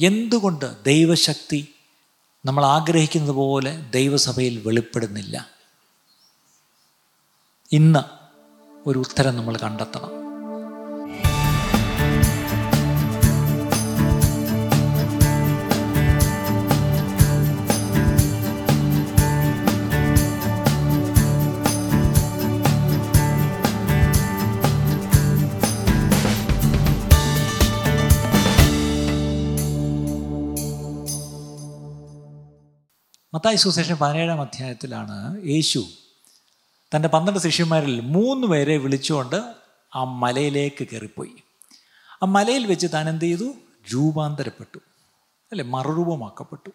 എന്തുകൊണ്ട് ദൈവശക്തി നമ്മൾ ആഗ്രഹിക്കുന്നത് പോലെ ദൈവസഭയിൽ വെളിപ്പെടുന്നില്ല? ഇന്ന് ഒരു ഉത്തരം നമ്മൾ കണ്ടെത്തണം. മത്തായി സുശേഷൻ പതിനേഴാം അധ്യായത്തിലാണ് യേശു തന്റെ പന്ത്രണ്ട് ശിഷ്യന്മാരിൽ മൂന്ന് പേരെ വിളിച്ചുകൊണ്ട് ആ മലയിലേക്ക് കയറിപ്പോയി. ആ മലയിൽ വെച്ച് താൻ എന്ത് ചെയ്തു? രൂപാന്തരപ്പെട്ടു. അല്ലെ? മറുരൂപമാക്കപ്പെട്ടു.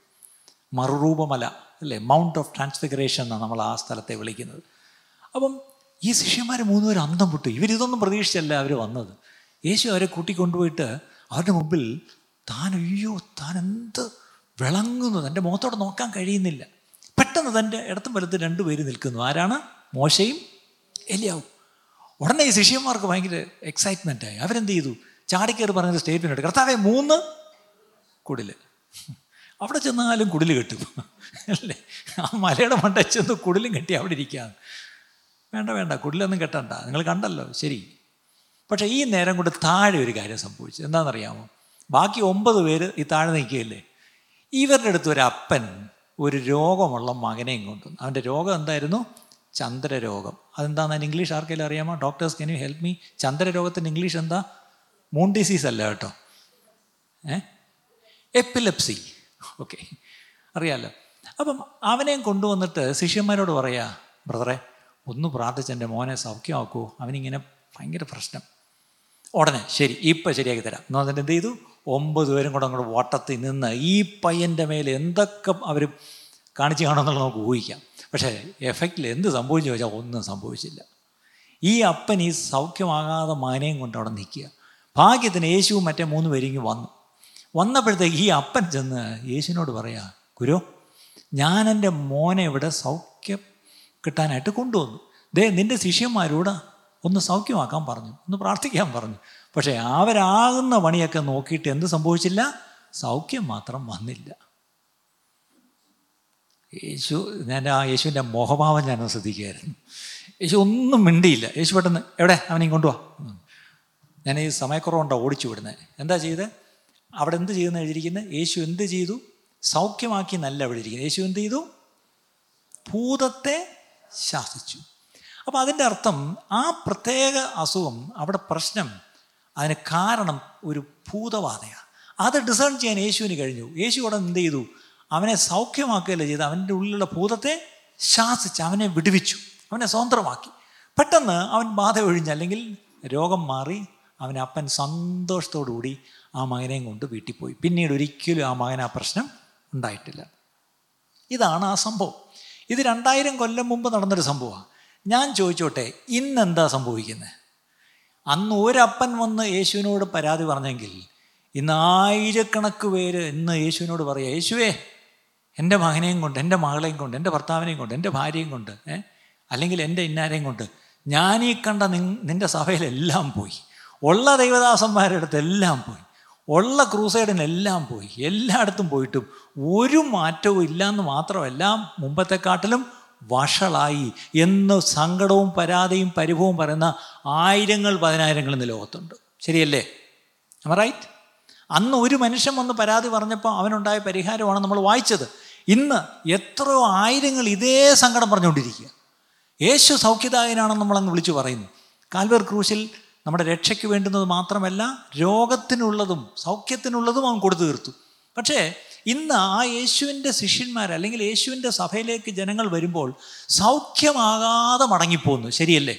മറുരൂപമല അല്ലെ? മൗണ്ട് ഓഫ് ട്രാൻസ്ഫിഗറേഷൻ എന്നാണ് നമ്മൾ ആ സ്ഥലത്തെ വിളിക്കുന്നത്. അപ്പം ഈ ശിഷ്യന്മാർ മൂന്നുപേർ അന്തം വിട്ടു. ഇവരിതൊന്നും പ്രതീക്ഷിച്ചല്ല അവർ വന്നത്. യേശു അവരെ കൂട്ടിക്കൊണ്ടുപോയിട്ട് അവരുടെ മുമ്പിൽ താൻ അയ്യോ താൻ എന്ത് വിളങ്ങുന്നു. തന്റെ മുഖത്തോടെ നോക്കാൻ കഴിയുന്നില്ല. പെട്ടെന്ന് തന്റെ ഇടത്തും വലത്ത് രണ്ടുപേര് നിൽക്കുന്നു. ആരാണ്? മോശയും എലിയാവും. ഉടനെ ഈ ശിഷ്യന്മാർക്ക് ഭയങ്കര എക്സൈറ്റ്മെന്റ് ആയി. അവരെന്ത് ചെയ്തു? ചാടിക്കയറി സ്റ്റേറ്റ്മെന്റ് എടുക്കും കർത്താവെ മൂന്ന് കുടിൽ അവിടെ ചെന്നാലും കുടിൽ കെട്ടും. അല്ലേ? ആ മലയുടെ മണ്ടയിൽ ചെന്ന് കുടിലും കെട്ടി അവിടെ ഇരിക്കുകയാണ്. വേണ്ട വേണ്ട കുടിലൊന്നും കെട്ടണ്ട. നിങ്ങൾ കണ്ടല്ലോ ശരി. പക്ഷേ ഈ നേരം കൊണ്ട് താഴെ ഒരു കാര്യം സംഭവിച്ചു. എന്താണെന്നറിയാമോ? ബാക്കി ഒമ്പത് പേര് ഈ താഴെ നിൽക്കുകയല്ലേ? ഇവരുടെ അടുത്ത് ഒരു അപ്പൻ ഒരു രോഗമുള്ള മകനെയും കൊണ്ടുവന്നു. അവന്റെ രോഗം എന്തായിരുന്നു? ചന്ദ്രരോഗം. അതെന്താണെന്ന് ഇംഗ്ലീഷ് ആർക്കെങ്കിലും അറിയാമോ? Doctors can you help me ചന്ദ്രരോഗത്തിന്റെ English എന്താ? മൂൺ ഡിസീസ് അല്ല കേട്ടോ. ഏ? എപ്പിലെപ്സി ഓക്കെ അറിയാമല്ലോ അപ്പം അവനെയും കൊണ്ടുവന്നിട്ട് ശിഷ്യന്മാരോട് പറയാ ബ്രദറെ ഒന്ന് പ്രാർത്ഥിച്ച് എന്റെ മോനെ സൗഖ്യമാക്കൂ. അവനിങ്ങനെ ഭയങ്കര പ്രശ്നം. ഉടനെ ശരി ഇപ്പം ശരിയാക്കി തരാം. എന്ന് പറഞ്ഞിട്ട് എന്ത് ചെയ്തു? ഒമ്പത് പേരും കൂടെ അങ്ങോട്ട് വട്ടത്തിൽ നിന്ന് ഈ പയ്യന്റെ മേൽ എന്തൊക്കെ അവർ കാണിച്ചു കാണുമെന്നുള്ളത് നമുക്ക് ഊഹിക്കാം. പക്ഷേ എഫക്റ്റിൽ എന്ത് സംഭവിച്ചു ചോദിച്ചാൽ ഒന്നും സംഭവിച്ചില്ല. ഈ അപ്പൻ ഈ സൗഖ്യമാകാതെ മാനയും കൊണ്ട് അവിടെ നിൽക്കുക. ഭാഗ്യത്തിന് യേശുവും മറ്റേ മൂന്ന് പേരിങ്ങ് വന്നു. വന്നപ്പോഴത്തേക്ക് ഈ അപ്പൻ ചെന്ന് യേശുവിനോട് പറയാ ഗുരു ഞാൻ എന്റെ മോനെ ഇവിടെ സൗഖ്യം കിട്ടാനായിട്ട് കൊണ്ടുവന്നു. ദേ നിന്റെ ശിഷ്യന്മാരൂടെ ഒന്ന് സൗഖ്യമാക്കാൻ പറഞ്ഞു. ഒന്ന് പ്രാർത്ഥിക്കാൻ പറഞ്ഞു. പക്ഷേ അവരാകുന്ന പണിയൊക്കെ നോക്കിയിട്ട് എന്ത് സംഭവിച്ചില്ല? സൗഖ്യം മാത്രം വന്നില്ല. യേശു ഞാൻ ആ യേശുവിന്റെ മോഹഭാവം ഞാൻ ശ്രദ്ധിക്കുകയായിരുന്നു. യേശു ഒന്നും മിണ്ടിയില്ല. യേശു പെട്ടെന്ന് എവിടെ? അവനെയും കൊണ്ടുപോവാ ഞാൻ ഈ സമയക്കുറവുണ്ടോ? ഓടിച്ചു വിടുന്നത് എന്താ ചെയ്തത് അവിടെ എന്ത് ചെയ്യുന്ന എഴുതിയിരിക്കുന്നത്? യേശു എന്ത് ചെയ്തു? സൗഖ്യമാക്കി നല്ല അവിടെ ഇരിക്കുന്നത് യേശു എന്ത് ചെയ്തു? ഭൂതത്തെ ശാസിച്ചു. അപ്പോൾ അതിന്റെ അർത്ഥം ആ പ്രത്യേക അസുഖം അവിടെ പ്രശ്നം അതിന് കാരണം ഒരു ഭൂതബാധയാണ് അത് ഡിസേൺ ചെയ്യാൻ യേശുവിന് കഴിഞ്ഞു. യേശു അവിടെ എന്ത് ചെയ്തു? അവനെ സൗഖ്യമാക്കുകയല്ല ചെയ്ത് അവന്റെ ഉള്ളിലുള്ള ഭൂതത്തെ ശാസിച്ച് അവനെ വിടുവിച്ചു. അവനെ സ്വതന്ത്രമാക്കി. പെട്ടെന്ന് അവൻ ബാധ ഒഴിഞ്ഞ് അല്ലെങ്കിൽ രോഗം മാറി അവൻ അപ്പൻ സന്തോഷത്തോടുകൂടി ആ മകനെയും കൊണ്ട് വീട്ടിൽ പോയി. പിന്നീട് ഒരിക്കലും ആ മകൻ ആ പ്രശ്നം ഉണ്ടായിട്ടില്ല. ഇതാണ് ആ സംഭവം. ഇത് രണ്ടായിരം കൊല്ലം മുമ്പ് നടന്നൊരു സംഭവമാണ്. ഞാൻ ചോദിച്ചോട്ടെ ഇന്നെന്താ സംഭവിക്കുന്നത്? അന്ന് ഒരപ്പൻ വന്ന് യേശുവിനോട് പരാതി പറഞ്ഞെങ്കിൽ ഇന്ന് ആയിരക്കണക്ക് പേര് ഇന്ന് യേശുവിനോട് പറയുക യേശുവേ എന്റെ മകനെയും കൊണ്ട് എന്റെ മകളെയും കൊണ്ട് എന്റെ ഭർത്താവിനെയും കൊണ്ട് എന്റെ ഭാര്യയും കൊണ്ട് അല്ലെങ്കിൽ എന്റെ ഇന്നാരെയും കൊണ്ട് ഞാനീ കണ്ട നിന്റെ സഭയിലെല്ലാം പോയി. ഉള്ള ദൈവദാസന്മാരുടെ അടുത്ത് എല്ലാം പോയി. ഉള്ള ക്രൂസൈഡിനെല്ലാം പോയി. എല്ലായിടത്തും പോയിട്ടും ഒരു മാറ്റവും ഇല്ലയെന്ന് മാത്രമല്ല മുമ്പത്തെക്കാട്ടിലും വഷളായി എന്ന് സങ്കടവും പരാതിയും പരിഭവവും പറയുന്ന ആയിരങ്ങൾ പതിനായിരങ്ങൾ ഇന്ന് ലോകത്തുണ്ട്. ശരിയല്ലേ? റൈറ്റ് അന്ന് ഒരു മനുഷ്യൻ വന്ന് പരാതി പറഞ്ഞപ്പോൾ അവനുണ്ടായ പരിഹാരമാണ് നമ്മൾ വായിച്ചത്. ഇന്ന് എത്രയോ ആയിരങ്ങൾ ഇതേ സങ്കടം പറഞ്ഞുകൊണ്ടിരിക്കുക. യേശു സൗഖ്യദായനാണെന്ന് നമ്മളങ്ങ് വിളിച്ചു പറയുന്നു. കാൽവർ ക്രൂശിൽ നമ്മുടെ രക്ഷയ്ക്ക് വേണ്ടുന്നത് മാത്രമല്ല രോഗത്തിനുള്ളതും സൗഖ്യത്തിനുള്ളതും അവൻ കൊടുത്തു തീർത്തു. പക്ഷേ ഇന്ന് ആ യേശുവിന്റെ ശിഷ്യന്മാർ അല്ലെങ്കിൽ യേശുവിന്റെ സഭയിലേക്ക് ജനങ്ങൾ വരുമ്പോൾ സൗഖ്യമാകാതെ മടങ്ങിപ്പോകുന്നു. ശരിയല്ലേ?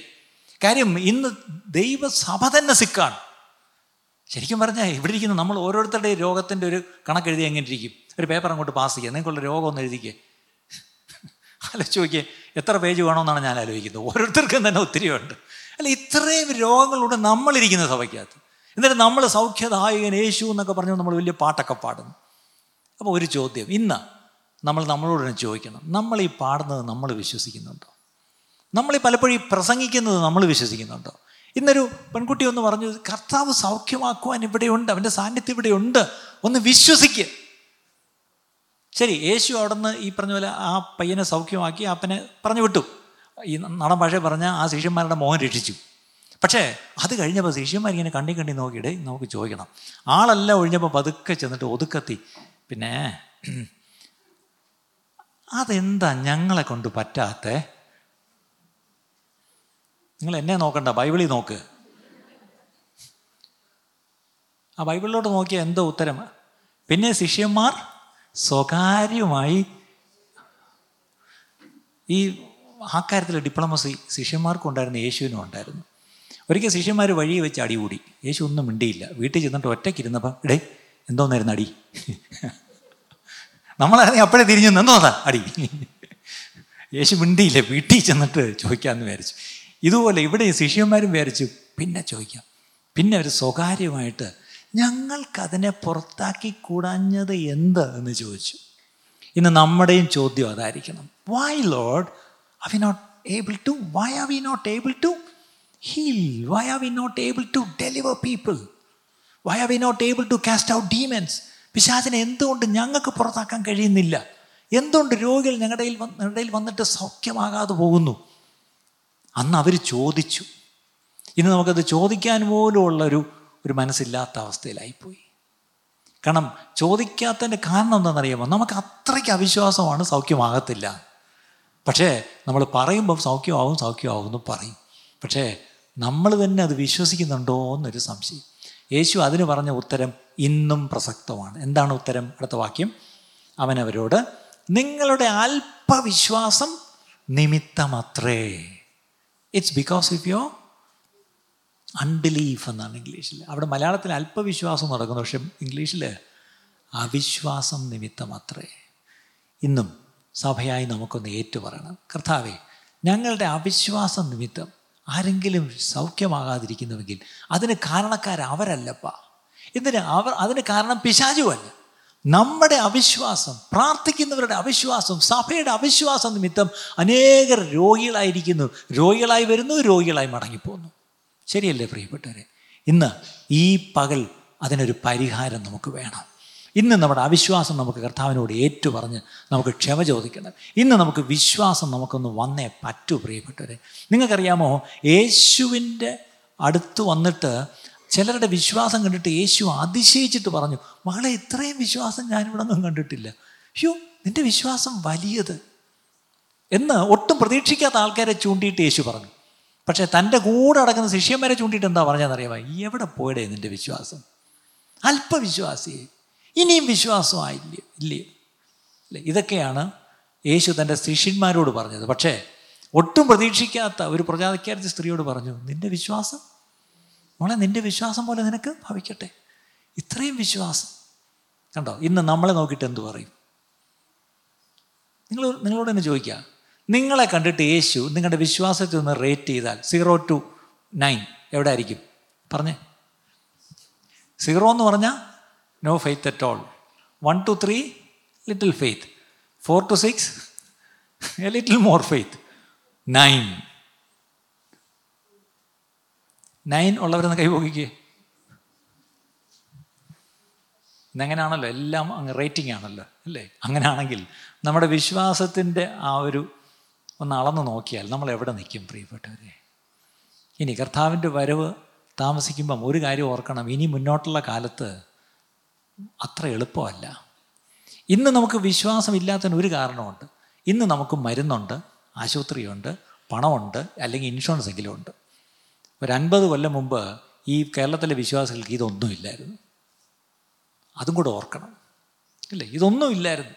കാര്യം ഇന്ന് ദൈവസഭ തന്നെ സിക്കാണ്. ശരിക്കും പറഞ്ഞാൽ ഇവിടെ ഇരിക്കുന്ന നമ്മൾ ഓരോരുത്തരുടെ രോഗത്തിന്റെ ഒരു കണക്ക് എഴുതി എങ്ങനെ ഇരിക്കും? ഒരു പേപ്പർ അങ്ങോട്ട് പാസ് ചെയ്യുക. നിങ്ങൾക്കുള്ള രോഗം ഒന്ന് എഴുതിക്കേ. ആലോചിച്ച് നോക്കിയേ. എത്ര പേജ് വേണമെന്നാണ് ഞാൻ ആലോചിക്കുന്നത്. ഓരോരുത്തർക്കും തന്നെ ഒത്തിരി ഉണ്ട്. അല്ല ഇത്രയും രോഗങ്ങളുണ്ട് നമ്മളിരിക്കുന്ന സഭയ്ക്കകത്ത്. എന്നിട്ട് നമ്മൾ സൗഖ്യദായകൻ യേശു എന്നൊക്കെ പറഞ്ഞു നമ്മൾ വലിയ പാട്ടൊക്കെ പാടുന്നു. അപ്പോൾ ഒരു ചോദ്യം ഇന്ന് നമ്മൾ നമ്മളോട് തന്നെ ചോദിക്കണം നമ്മൾ ഈ പാടുന്നത് നമ്മൾ വിശ്വസിക്കുന്നുണ്ടോ? നമ്മൾ ഈ പലപ്പോഴും ഈ പ്രസംഗിക്കുന്നത് നമ്മൾ വിശ്വസിക്കുന്നുണ്ടോ? ഇന്നൊരു പെൺകുട്ടി ഒന്ന് പറഞ്ഞു കർത്താവ് സൗഖ്യമാക്കുവാൻ ഇവിടെയുണ്ട് അവന്റെ സാന്നിധ്യം ഇവിടെയുണ്ട് ഒന്ന് വിശ്വസിക്ക്. ശരി യേശു അവിടുന്ന് ഈ പറഞ്ഞ പോലെ ആ പയ്യനെ സൗഖ്യമാക്കി അപ്പനെ പറഞ്ഞു വിട്ടു. ഈ നടൻ ഭാഷ പറഞ്ഞ ആ ശിഷ്യന്മാരുടെ മോഹൻ രക്ഷിച്ചു. പക്ഷേ അത് കഴിഞ്ഞപ്പോൾ ശിഷ്യന്മാർ ഇങ്ങനെ കണ്ടി കണ്ടി നോക്കിയിട്ട് നമുക്ക് ചോദിക്കണം. ആളെല്ലാം ഒഴിഞ്ഞപ്പോൾ പതുക്കെ ചെന്നിട്ട് ഒതുക്കത്തി പിന്നെ അതെന്താ ഞങ്ങളെ കൊണ്ട് പറ്റാത്ത? നിങ്ങൾ എന്നെ നോക്കണ്ട ബൈബിളിൽ നോക്ക്. ആ ബൈബിളിലോട്ട് നോക്കിയാൽ എന്തോ ഉത്തരം? പിന്നെ ശിഷ്യന്മാർ സ്വകാര്യമായി ഈ ആ കാര്യത്തിൽ ഡിപ്ലോമസി ശിഷ്യന്മാർക്കും ഉണ്ടായിരുന്നു യേശുവിനും ഉണ്ടായിരുന്നു. ഒരിക്കൽ ശിഷ്യന്മാർ വഴി വെച്ച് അടികൂടി. യേശു ഒന്നും മിണ്ടിയില്ല. വീട്ടിൽ ചെന്നിട്ട് ഒറ്റയ്ക്കിരുന്നപ്പം ഇടേ എന്തോന്നായിരുന്നു അടി? നമ്മളാണെങ്കിൽ അപ്പോഴേ തിരിഞ്ഞു നിന്നോതാ അടി. യേശു മിണ്ടിയില്ല? വീട്ടിൽ ചെന്നിട്ട് ചോദിക്കാമെന്ന് വിചാരിച്ചു. ഇതുപോലെ ഇവിടെ ശിഷ്യന്മാരും വിചാരിച്ചു പിന്നെ ചോദിക്കാം. പിന്നെ ഒരു സ്വകാര്യമായിട്ട് ഞങ്ങൾക്കതിനെ പുറത്താക്കി കൂടാഞ്ഞത് എന്ത്? എന്ന് ചോദിച്ചു. ഇന്ന് നമ്മുടെയും ചോദ്യം അതായിരിക്കണം. Why lord are we not able to why are we not able to heal why are we not able to deliver people why are we not able to cast out demons പിശാചിനെ എന്തുകൊണ്ട് ഞങ്ങൾക്ക് പുറത്താക്കാൻ കഴിയുന്നില്ല? എന്തുകൊണ്ട് രോഗികൾ ഞങ്ങളുടെ ഞങ്ങളുടെ വന്നിട്ട് സൗഖ്യമാകാതെ പോകുന്നു? അന്ന് അവർ ചോദിച്ചു. ഇന്ന് നമുക്കത് ചോദിക്കാൻ പോലും ഉള്ളൊരു ഒരു മനസ്സില്ലാത്ത അവസ്ഥയിലായിപ്പോയി. കാരണം ചോദിക്കാത്തതിന്റെ കാരണം എന്താണെന്നറിയാമോ? നമുക്ക് അത്രയ്ക്ക് അവിശ്വാസമാണ് സൗഖ്യമാകത്തില്ല. പക്ഷേ നമ്മൾ പറയുമ്പം സൗഖ്യമാവും സൗഖ്യമാവും എന്ന് പറയും. പക്ഷേ നമ്മൾ തന്നെ അത് വിശ്വസിക്കുന്നുണ്ടോ എന്നൊരു സംശയം. യേശു അതിന് പറഞ്ഞ ഉത്തരം ഇന്നും പ്രസക്തമാണ്. എന്താണ് ഉത്തരം? അടുത്ത വാക്യം. അവനവരോട് നിങ്ങളുടെ അല്പവിശ്വാസം നിമിത്തമത്രേ. It's because if your unbelief എന്നാണ് ഇംഗ്ലീഷിൽ. അവിടെ മലയാളത്തിൽ അല്പവിശ്വാസം നടക്കുന്നു പക്ഷെ ഇംഗ്ലീഷിൽ അവിശ്വാസം നിമിത്തം അത്രേ ഇന്നും സഭയായി നമുക്കൊന്ന് ഏറ്റുപറയണം. കർത്താവേ ഞങ്ങളുടെ അവിശ്വാസം നിമിത്തം ആരെങ്കിലും സൗഖ്യമാകാതിരിക്കുന്നുവെങ്കിൽ അതിന് കാരണക്കാർ അവരല്ലപ്പ. ഇതിന് അവർ അതിന് കാരണം പിശാചുവല്ല. നമ്മുടെ അവിശ്വാസം പ്രാർത്ഥിക്കുന്നവരുടെ അവിശ്വാസം സഭയുടെ അവിശ്വാസം നിമിത്തം അനേകർ രോഗികളായിരിക്കുന്നു. രോഗികളായി വരുന്നു രോഗികളായി മടങ്ങിപ്പോകുന്നു ശരിയല്ലേ പ്രിയപ്പെട്ടവരെ? ഇന്ന് ഈ പകൽ അതിനൊരു പരിഹാരം നമുക്ക് വേണം. ഇന്ന് നമ്മുടെ അവിശ്വാസം നമുക്ക് കർത്താവിനോട് ഏറ്റുപറഞ്ഞ് നമുക്ക് ക്ഷമ ചോദിക്കണം ഇന്ന് നമുക്ക് വിശ്വാസം നമുക്കൊന്ന് വന്നേ പറ്റൂ പ്രിയപ്പെട്ടവരെ. നിങ്ങൾക്കറിയാമോ യേശുവിന്റെ അടുത്ത് വന്നിട്ട് ചിലരുടെ വിശ്വാസം കണ്ടിട്ട് യേശു അതിശയിച്ചിട്ട് പറഞ്ഞു മകളെ ഇത്രയും വിശ്വാസം ഞാനിവിടെ ഒന്നും കണ്ടിട്ടില്ല. അയ്യോ നിന്റെ വിശ്വാസം വലിയത്. എന്ന് ഒട്ടും പ്രതീക്ഷിക്കാത്ത ആൾക്കാരെ ചൂണ്ടിയിട്ട് യേശു പറഞ്ഞു. പക്ഷേ തന്റെ കൂടെ അടക്കുന്ന ശിഷ്യന്മാരെ ചൂണ്ടിയിട്ട് എന്താ പറഞ്ഞതെന്നറിയാമോ? എവിടെ പോയടേ നിന്റെ വിശ്വാസം? അല്പവിശ്വാസിയെ. ഇനിയും വിശ്വാസമായില്ല? ഇല്ലേ? അല്ലേ ഇതൊക്കെയാണ് യേശു തന്റെ ശിഷ്യന്മാരോട് പറഞ്ഞത്. പക്ഷേ ഒട്ടും പ്രതീക്ഷിക്കാത്ത ഒരു പ്രജാതിക്കാരത്തി സ്ത്രീയോട് പറഞ്ഞു നിന്റെ വിശ്വാസം? മോളെ നിന്റെ വിശ്വാസം പോലെ നിനക്ക് ഭവിക്കട്ടെ. ഇത്രയും വിശ്വാസം. കണ്ടോ? ഇന്ന് നമ്മളെ നോക്കിയിട്ട് എന്തു പറയും? നിങ്ങൾ നിങ്ങളോട് തന്നെ ചോദിക്കുക. നിങ്ങളെ കണ്ടിട്ട് യേശു നിങ്ങളുടെ വിശ്വാസത്തിൽ ഒന്ന് റേറ്റ് ചെയ്താൽ സീറോ ടു നയൻ എവിടെ ആയിരിക്കും പറഞ്ഞേ. സീറോ എന്ന് പറഞ്ഞാൽ no faith at all one two three little faith four to six a little more faith nine nine ഉള്ളവരെന്ന് കൈപോകിക്കേ ഇന്നങ്ങനെയാണല്ലോ എല്ലാം അങ്ങ് റേറ്റിംഗ് ആണല്ലോ അല്ലേ? അങ്ങനെയാണെങ്കിൽ നമ്മുടെ വിശ്വാസത്തിന്റെ ആ ഒരു ഒന്ന് അളന്ന് നോക്കിയാൽ നമ്മൾ എവിടെ നിൽക്കും പ്രിയപ്പെട്ടവരെ? ഇനി കർത്താവിന്റെ വരവ് താമസിക്കുമ്പം ഒരു കാര്യം ഓർക്കണം. ഇനി മുന്നോട്ടുള്ള കാലത്ത് അത്ര എളുപ്പമല്ല. ഇന്ന് നമുക്ക് വിശ്വാസമില്ലാത്തതിന് ഒരു കാരണമുണ്ട്. ഇന്ന് നമുക്ക് മരുന്നുണ്ട് ആശുപത്രിയുണ്ട് പണമുണ്ട് അല്ലെങ്കിൽ ഇൻഷുറൻസ് എങ്കിലും ഉണ്ട്. ഒരു അൻപത് കൊല്ലം മുമ്പ് ഈ കേരളത്തിലെ വിശ്വാസികൾക്ക് ഇതൊന്നുമില്ലായിരുന്നു അതും കൂടെ ഓർക്കണം. അല്ലേ ഇതൊന്നും ഇല്ലായിരുന്നു.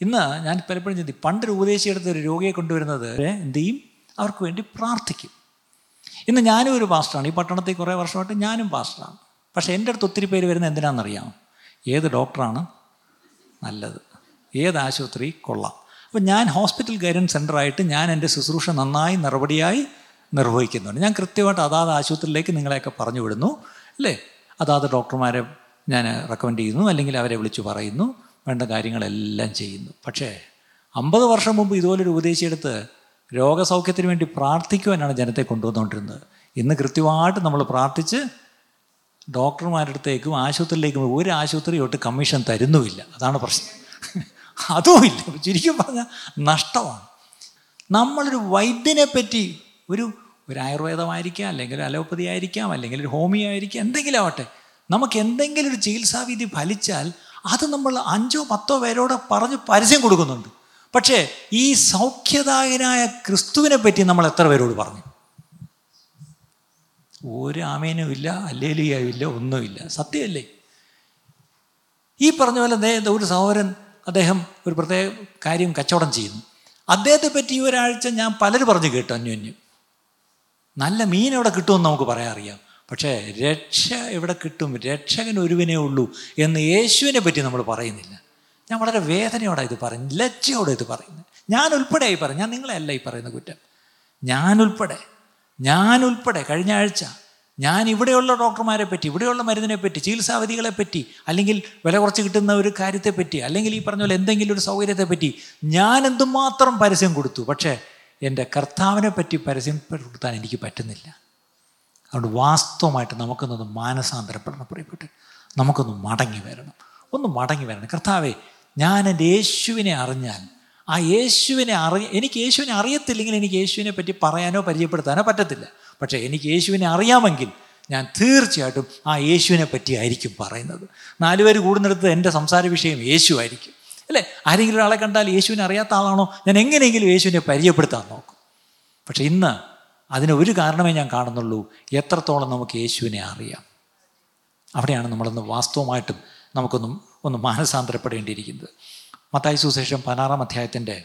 ഇന്ന് ഞാൻ പലപ്പോഴും ചിന്തി പണ്ടൊരു ഉപദേശിയെടുത്ത് ഒരു രോഗിയെ കൊണ്ടുവരുന്നത് എന്ത് ചെയ്യും? അവർക്ക് വേണ്ടി പ്രാർത്ഥിക്കും. ഇന്ന് ഞാനും ഒരു പാസ്റ്ററാണ് ഈ പട്ടണത്തിൽ കുറേ വർഷമായിട്ട് ഞാനും പാസ്റ്ററാണ് പക്ഷേ എന്റെ അടുത്ത് ഒത്തിരി പേര് വരുന്നത് എന്തിനാണെന്നറിയാം ഏത് ഡോക്ടറാണ് നല്ലത്? ഏത് ആശുപത്രി കൊള്ളാം? അപ്പം ഞാൻ ഹോസ്പിറ്റൽ ഗൈഡൻസ് സെന്ററായിട്ട് ഞാൻ എന്റെ ശുശ്രൂഷ നന്നായി നടപടിയായി നിർവഹിക്കുന്നുണ്ട്. ഞാൻ കൃത്യമായിട്ട് അതാത് ആശുപത്രിയിലേക്ക് നിങ്ങളെയൊക്കെ പറഞ്ഞു വിടുന്നു അല്ലേ? അതാത് ഡോക്ടർമാരെ ഞാൻ റെക്കമെൻഡ് ചെയ്യുന്നു അല്ലെങ്കിൽ അവരെ വിളിച്ചു പറയുന്നു വേണ്ട കാര്യങ്ങളെല്ലാം ചെയ്യുന്നു. പക്ഷേ അമ്പത് വർഷം മുമ്പ് ഇതുപോലൊരു ഉപദേശിയെടുത്ത് രോഗസൗഖ്യത്തിന് വേണ്ടി പ്രാർത്ഥിക്കുവാനാണ് ജനത്തെ കൊണ്ടുവന്നുകൊണ്ടിരുന്നത്. ഇന്ന് കൃത്യമായിട്ട് നമ്മൾ പ്രാർത്ഥിച്ച് ഡോക്ടർമാരുടെ അടുത്തേക്കും ആശുപത്രിയിലേക്കും ഒരു ആശുപത്രി തൊട്ട് കമ്മീഷൻ തരുന്നുമില്ല. അതാണ് പ്രശ്നം. അതുമില്ല. ചുരുക്കം പറഞ്ഞാൽ നഷ്ടമാണ്. നമ്മളൊരു വൈദ്യനെ പറ്റി ഒരു ഒരു ആയുർവേദമായിരിക്കാം അല്ലെങ്കിൽ ഒരു അലോപ്പതി ആയിരിക്കാം അല്ലെങ്കിൽ ഒരു ഹോമിയോ ആയിരിക്കാം എന്തെങ്കിലും ആവട്ടെ. നമുക്ക് എന്തെങ്കിലും ഒരു ചികിത്സാവിധി ഫലിച്ചാൽ അത് നമ്മൾ അഞ്ചോ പത്തോ പേരോട് പറഞ്ഞ് പരസ്യം കൊടുക്കുന്നുണ്ട്. പക്ഷേ ഈ സൗഖ്യദായകനായ ക്രിസ്തുവിനെ പറ്റി നമ്മൾ എത്ര പേരോട് പറഞ്ഞു? ഒരു ആമേനും ഇല്ല അല്ലേലിയും ഇല്ല ഒന്നുമില്ല. സത്യമല്ലേ? ഈ പറഞ്ഞ പോലെ ഒരു സഹോദരൻ അദ്ദേഹം ഒരു പ്രത്യേക കാര്യം കച്ചവടം ചെയ്യുന്നു. അദ്ദേഹത്തെ പറ്റി ഒരാഴ്ച ഞാൻ പലരും പറഞ്ഞു കേട്ടു അന്യോന്യം. നല്ല മീൻ എവിടെ കിട്ടുമെന്ന് നമുക്ക് പറയാൻ അറിയാം. പക്ഷേ രക്ഷ എവിടെ കിട്ടും? രക്ഷകൻ ഒരുവിനേ ഉള്ളൂ എന്ന് യേശുവിനെ പറ്റി നമ്മൾ പറയുന്നില്ല. ഞാൻ വളരെ വേദനയോടെ ഇത് പറയുന്നു ലജ്ജയോടെ ഇത് പറയുന്നു. ഞാൻ ഈ പറയും ഞാൻ നിങ്ങളെ അല്ല ഈ പറയുന്ന കുറ്റം. ഞാൻ ഉൾപ്പെടെ ഞാൻ ഉൾപ്പെടെ കഴിഞ്ഞ ആഴ്ച ഞാൻ ഇവിടെയുള്ള ഡോക്ടർമാരെ പറ്റി ഇവിടെയുള്ള മരുന്നിനെ പറ്റി ചികിത്സാവധികളെ പറ്റി അല്ലെങ്കിൽ വില കുറച്ച് കിട്ടുന്ന ഒരു കാര്യത്തെ പറ്റി അല്ലെങ്കിൽ ഈ പറഞ്ഞ പോലെ എന്തെങ്കിലും ഒരു സൗകര്യത്തെ പറ്റി ഞാൻ എന്തുമാത്രം പരസ്യം കൊടുത്തു? പക്ഷേ എന്റെ കർത്താവിനെ പറ്റി പരസ്യം കൊടുത്താൻ എനിക്ക് പറ്റുന്നില്ല. അതുകൊണ്ട് വാസ്തവമായിട്ട് നമുക്കൊന്ന് മാനസാന്തരപ്പെടണം പ്രിയപ്പെട്ട് നമുക്കൊന്ന് മടങ്ങി വരണം. ഒന്ന് മടങ്ങി വരണം. കർത്താവേ ഞാൻ എന്റെ യേശുവിനെ അറിഞ്ഞാൽ ആ യേശുവിനെ അറിയ എനിക്ക് യേശുവിനെ അറിയത്തില്ലെങ്കിൽ എനിക്ക് യേശുവിനെ പറ്റി പറയാനോ പരിചയപ്പെടുത്താനോ പറ്റത്തില്ല. പക്ഷേ എനിക്ക് യേശുവിനെ അറിയാമെങ്കിൽ ഞാൻ തീർച്ചയായിട്ടും ആ യേശുവിനെ പറ്റി ആയിരിക്കും പറയുന്നത്. നാലുപേർ കൂടുന്നിടത്ത് എന്റെ സംസാര വിഷയം യേശു ആയിരിക്കും. അല്ലേ? ആരെങ്കിലും ഒരാളെ കണ്ടാൽ യേശുവിനെ അറിയാത്ത ആളാണോ? ഞാൻ എങ്ങനെയെങ്കിലും യേശുവിനെ പരിചയപ്പെടുത്താൻ നോക്കും. പക്ഷെ ഇന്ന് അതിന് ഒരു കാരണമേ ഞാൻ കാണുന്നുള്ളൂ. എത്രത്തോളം നമുക്ക് യേശുവിനെ അറിയാം? അവിടെയാണ് നമ്മളൊന്ന് വാസ്തവമായിട്ടും നമുക്കൊന്നും ഒന്ന് മാനസാന്തരപ്പെടേണ്ടിയിരിക്കുന്നത്. മത്തായി സുശേഷം പതിനാറാം അധ്യായത്തിന്റെ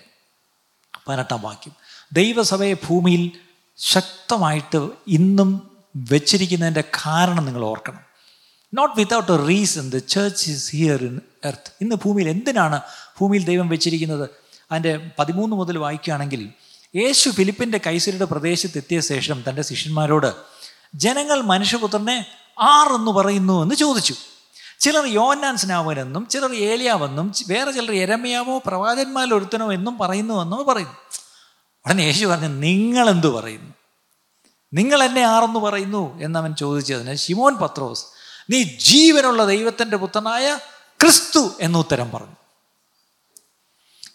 പതിനെട്ടാം വാക്യം. ദൈവസഭയെ ഭൂമിയിൽ ശക്തമായിട്ട് ഇന്നും വെച്ചിരിക്കുന്നതിന്റെ കാരണം നിങ്ങൾ ഓർക്കണം. Not without a reason the church is here in earth ഇന്ന് ഭൂമിയിൽ എന്തിനാണ് ഭൂമിയിൽ ദൈവം വെച്ചിരിക്കുന്നത്? അതിന്റെ പതിമൂന്ന് മുതൽ വായിക്കുകയാണെങ്കിൽ യേശു ഫിലിപ്പിന്റെ കൈസരിയുടെ പ്രദേശത്ത് എത്തിയ ശേഷം തന്റെ ശിഷ്യന്മാരോട് ജനങ്ങൾ മനുഷ്യപുത്രനെ ആർ എന്ന് പറയുന്നു? എന്ന് ചോദിച്ചു. ചിലർ യോന്നാൻ സ്നാവനെന്നും ചിലർ ഏലിയാവെന്നും വേറെ ചിലർ എരമയാവോ പ്രവാചന്മാരിൽ ഒരുത്തനോ എന്നും പറയുന്നുവെന്നോ പറയുന്നു. ഉടനെ യേശു പറഞ്ഞു നിങ്ങളെന്തു പറയുന്നു? നിങ്ങൾ എന്നെ ആറെന്ന് പറയുന്നു? എന്നവൻ ചോദിച്ചതിന് ശിമോൻ പത്രോസ് നീ ജീവനുള്ള ദൈവത്തിന്റെ പുത്രനായ ക്രിസ്തു എന്നുത്തരം പറഞ്ഞു.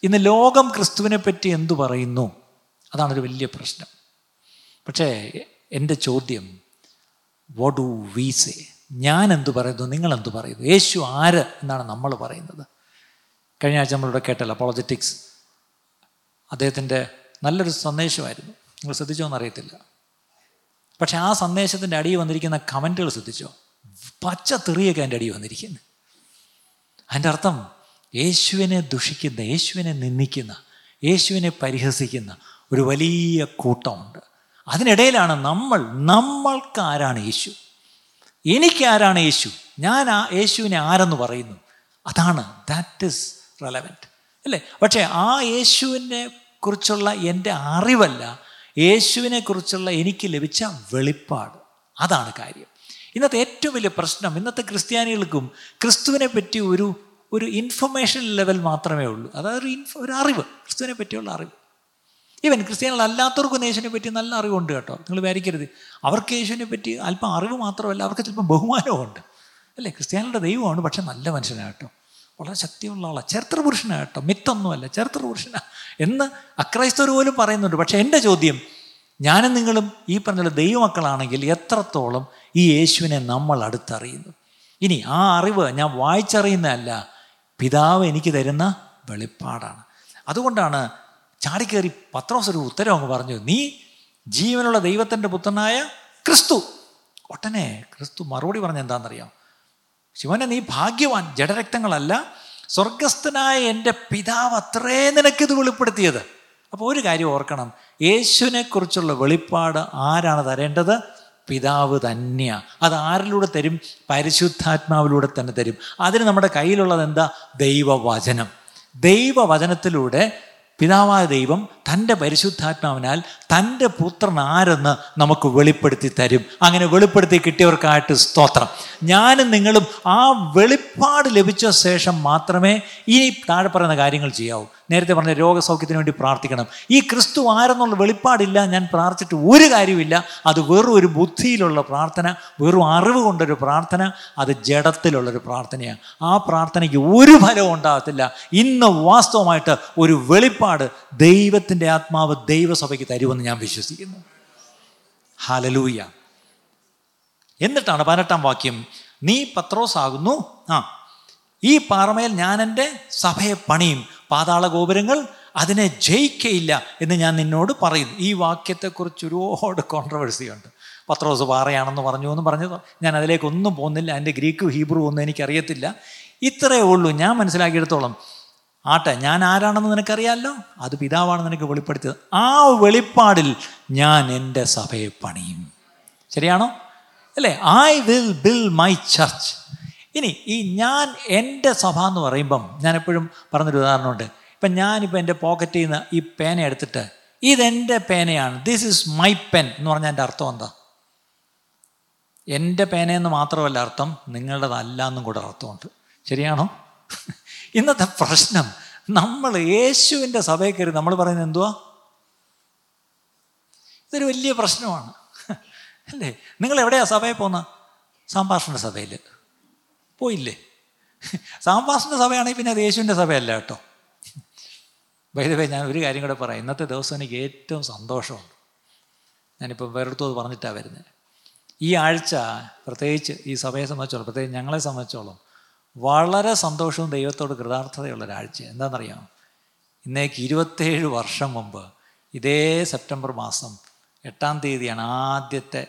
ഇന്ന് ലോകം ക്രിസ്തുവിനെ പറ്റി എന്തു പറയുന്നു? അതാണൊരു വലിയ പ്രശ്നം. പക്ഷേ എന്റെ ചോദ്യം വോട്ട് ഡു വി സേ ഞാൻ എന്തു പറയുന്നു നിങ്ങൾ എന്തു പറയുന്നു? യേശു ആര് എന്നാണ് നമ്മൾ പറയുന്നത്. കഴിഞ്ഞ ആഴ്ച നമ്മളിവിടെ കേട്ടല്ലോ അപ്പോളജറ്റിക്സ് അദ്ദേഹത്തിന്റെ നല്ലൊരു സന്ദേശമായിരുന്നു. നിങ്ങൾ ശ്രദ്ധിച്ചോ എന്നറിയത്തില്ല. പക്ഷെ ആ സന്ദേശത്തിന്റെ അടിയിൽ വന്നിരിക്കുന്ന കമന്റുകൾ ശ്രദ്ധിച്ചോ? പച്ച തെറിയൊക്കെ അതിന്റെ അടിയിൽ വന്നിരിക്കുന്നു. അതിന്റെ അർത്ഥം യേശുവിനെ ദുഷിക്കുന്ന യേശുവിനെ നിന്ദിക്കുന്ന യേശുവിനെ പരിഹസിക്കുന്ന ഒരു വലിയ കൂട്ടമുണ്ട്. അതിനിടയിലാണ് നമ്മൾ നമ്മൾക്ക് ആരാണ് യേശു എനിക്കാരാണ് യേശു? ഞാൻ ആ യേശുവിനെ ആരെന്ന് പറയുന്നു? അതാണ് ദാറ്റ് ഇസ് റെലവന്റ് അല്ലേ? പക്ഷേ ആ യേശുവിനെ കുറിച്ചുള്ള എന്റെ അറിവല്ല. യേശുവിനെ കുറിച്ചുള്ള എനിക്ക് ലഭിച്ച വെളിപ്പാട്. അതാണ് കാര്യം. ഇന്നത്തെ ഏറ്റവും വലിയ പ്രശ്നം ഇന്നത്തെ ക്രിസ്ത്യാനികൾക്കും ക്രിസ്തുവിനെ പറ്റി ഒരു ഒരു ഇൻഫർമേഷൻ ലെവൽ മാത്രമേ ഉള്ളൂ. അതായത് ഒരു ഇൻഫ ഒരു അറിവ് ക്രിസ്തുവിനെ പറ്റിയുള്ള അറിവ്. ഈവൻ ക്രിസ്ത്യാനികളല്ലാത്തവർക്കും യേശുവിനെ പറ്റി നല്ല അറിവുണ്ട് കേട്ടോ. നിങ്ങൾ വിചാരിക്കരുത്. അവർക്ക് യേശുവിനെ പറ്റി അല്പം അറിവ് മാത്രമല്ല അവർക്ക് ചിലപ്പോൾ ബഹുമാനമുണ്ട് അല്ലേ? ക്രിസ്ത്യാനികളുടെ ദൈവമാണ് പക്ഷെ നല്ല മനുഷ്യനാട്ടോ വളരെ ശക്തിയുള്ള ആളാണ് ചരിത്ര പുരുഷനാട്ടോ മിത്തൊന്നുമല്ല. ചരിത്ര പുരുഷനാ എന്ന് അക്രൈസ്തവർ പോലും പറയുന്നുണ്ട്. പക്ഷേ എന്റെ ചോദ്യം ഞാനും നിങ്ങളും ഈ പറഞ്ഞ ദൈവമക്കളാണെങ്കിൽ എത്രത്തോളം ഈ യേശുവിനെ നമ്മൾ അടുത്തറിയുന്നു? ഇനി ആ അറിവ് ഞാൻ വായിച്ചറിയുന്നതല്ല പിതാവ് എനിക്ക് തരുന്ന വെളിപ്പാടാണ്. അതുകൊണ്ടാണ് ചാടിക്കേറി പത്രോസ് ഒരു ഉത്തരം അങ്ങ് പറഞ്ഞു. നീ ജീവനുള്ള ദൈവത്തിന്റെ പുത്രനായ ക്രിസ്തു. ഒട്ടനെ ക്രിസ്തു മറുപടി പറഞ്ഞ എന്താണെന്നറിയാം? ശിവനെ നീ ഭാഗ്യവാൻ ജഡരക്തങ്ങളല്ല സ്വർഗസ്ഥനായ എന്റെ പിതാവ് അത്രേ നിനക്കിത് വെളിപ്പെടുത്തിയത്. അപ്പോൾ ഒരു കാര്യം ഓർക്കണം. യേശുവിനെക്കുറിച്ചുള്ള വെളിപ്പാട് ആരാണ് തരേണ്ടത്? പിതാവ് തന്നെയാണ് അത് ആരിലൂടെ തരും? പരിശുദ്ധാത്മാവിലൂടെ തന്നെ തരും. അതിന് നമ്മുടെ കയ്യിലുള്ളത് എന്താ? ദൈവവചനം. ദൈവവചനത്തിലൂടെ പിതാവായ ദൈവം തന്റെ പരിശുദ്ധാത്മാവിനാൽ തന്റെ പുത്രൻ ആരെന്ന് നമുക്ക് വെളിപ്പെടുത്തി തരും. അങ്ങനെ വെളിപ്പെടുത്തി കിട്ടിയവർക്കായിട്ട് സ്തോത്രം. ഞാനും നിങ്ങളും ആ വെളിപ്പാട് ലഭിച്ച ശേഷം മാത്രമേ ഇനി താഴെ പറയുന്ന കാര്യങ്ങൾ ചെയ്യാവൂ. നേരത്തെ പറഞ്ഞ രോഗസൗഖ്യത്തിന് വേണ്ടി പ്രാർത്ഥിക്കണം. ഈ ക്രിസ്തു ആരെന്നുള്ള വെളിപ്പാടില്ല ഞാൻ പ്രാർത്ഥിച്ചിട്ട് ഒരു കാര്യമില്ല അത് വെറും ഒരു ബുദ്ധിയിലുള്ള പ്രാർത്ഥന വെറും അറിവ് കൊണ്ടൊരു പ്രാർത്ഥന അത് ജഡത്തിലുള്ളൊരു പ്രാർത്ഥനയാണ് ആ പ്രാർത്ഥനയ്ക്ക് ഒരു ഫലവും ഉണ്ടാകത്തില്ല. ഇന്ന് വാസ്തവമായിട്ട് ഒരു വെളിപ്പാട് ദൈവത്തിന്റെ ആത്മാവ് ദൈവസഭയ്ക്ക് തരുമെന്ന് ഞാൻ വിശ്വസിക്കുന്നു. ഹാലലൂയ എന്നിട്ടാണ് പതിനെട്ടാം വാക്യം. നീ പത്രോസാകുന്നു. ആ. ഈ പാറമേൽ ഞാൻ എന്റെ സഭയെ പണിയും. പാതാള ഗോപുരങ്ങൾ അതിനെ ജയിക്കയില്ല എന്ന് ഞാൻ നിന്നോട് പറയുന്നു. ഈ വാക്യത്തെക്കുറിച്ച് ഒരുപാട് കോൺട്രവേഴ്സി ഉണ്ട്. പത്രോസ് പാറയാണെന്ന് പറഞ്ഞു എന്ന് പറഞ്ഞത് ഞാൻ അതിലേക്കൊന്നും പോകുന്നില്ല. എന്റെ ഗ്രീക്ക് ഹീബ്രു ഒന്നും എനിക്കറിയത്തില്ല. ഇത്രയേ ഉള്ളൂ. ഞാൻ മനസ്സിലാക്കിയെടുത്തോളം. ആട്ടെ ഞാൻ ആരാണെന്ന് നിനക്കറിയാമല്ലോ അത് പിതാവാണെന്ന് നിനക്ക് വെളിപ്പെടുത്തിയത്. ആ വെളിപ്പാടിൽ ഞാൻ എന്റെ സഭയെ പണിയും. ശരിയാണോ? അല്ലേ? I will build my church ഇനി ഈ ഞാൻ എന്റെ സഭ എന്ന് പറയുമ്പം ഞാൻ എപ്പോഴും പറഞ്ഞൊരു ഉദാഹരണമുണ്ട്. ഇപ്പം ഞാനിപ്പോൾ എന്റെ പോക്കറ്റിൽ നിന്ന് ഈ പേന എടുത്തിട്ട് ഇതെന്റെ പേനയാണ്. ദിസ് ഇസ് മൈ പെൻ എന്ന് പറഞ്ഞാൽ എന്റെ അർത്ഥം എന്താ? എന്റെ പേനയെന്ന് മാത്രമല്ല അർത്ഥം നിങ്ങളുടേതല്ല എന്നും കൂടെ അർത്ഥമുണ്ട്. ശരിയാണോ? ഇന്നത്തെ പ്രശ്നം നമ്മൾ യേശുവിന്റെ സഭയിൽ കയറി നമ്മൾ പറയുന്നത് എന്തുവാ? ഇതൊരു വലിയ പ്രശ്നമാണ്. അല്ലേ? നിങ്ങൾ എവിടെയാണ് സഭയിൽ പോകുന്നത്? സംഭാഷണ സഭയിൽ. പോയില്ലേ? സാമ്പാഷന്റെ സഭയാണെങ്കിൽ പിന്നെ അത് യേശുവിന്റെ സഭയല്ല കേട്ടോ. വൈദവേ ഞാൻ ഒരു കാര്യം കൂടെ പറയാം. ഇന്നത്തെ ദിവസം എനിക്ക് ഏറ്റവും സന്തോഷമുണ്ട്. ഞാനിപ്പോൾ വേറെടുത്തു അത് പറഞ്ഞിട്ടാണ് വരുന്നത് ഈ ആഴ്ച പ്രത്യേകിച്ച് ഈ സഭയെ സംബന്ധിച്ചോളം പ്രത്യേകിച്ച് ഞങ്ങളെ സംബന്ധിച്ചോളം വളരെ സന്തോഷവും ദൈവത്തോട് കൃതാർത്ഥതയുള്ള ഒരാഴ്ച എന്താണെന്നറിയാം? ഇന്നേക്ക് ഇരുപത്തേഴ് വർഷം മുമ്പ് ഇതേ സെപ്റ്റംബർ മാസം എട്ടാം തീയതിയാണ് ആദ്യത്തെ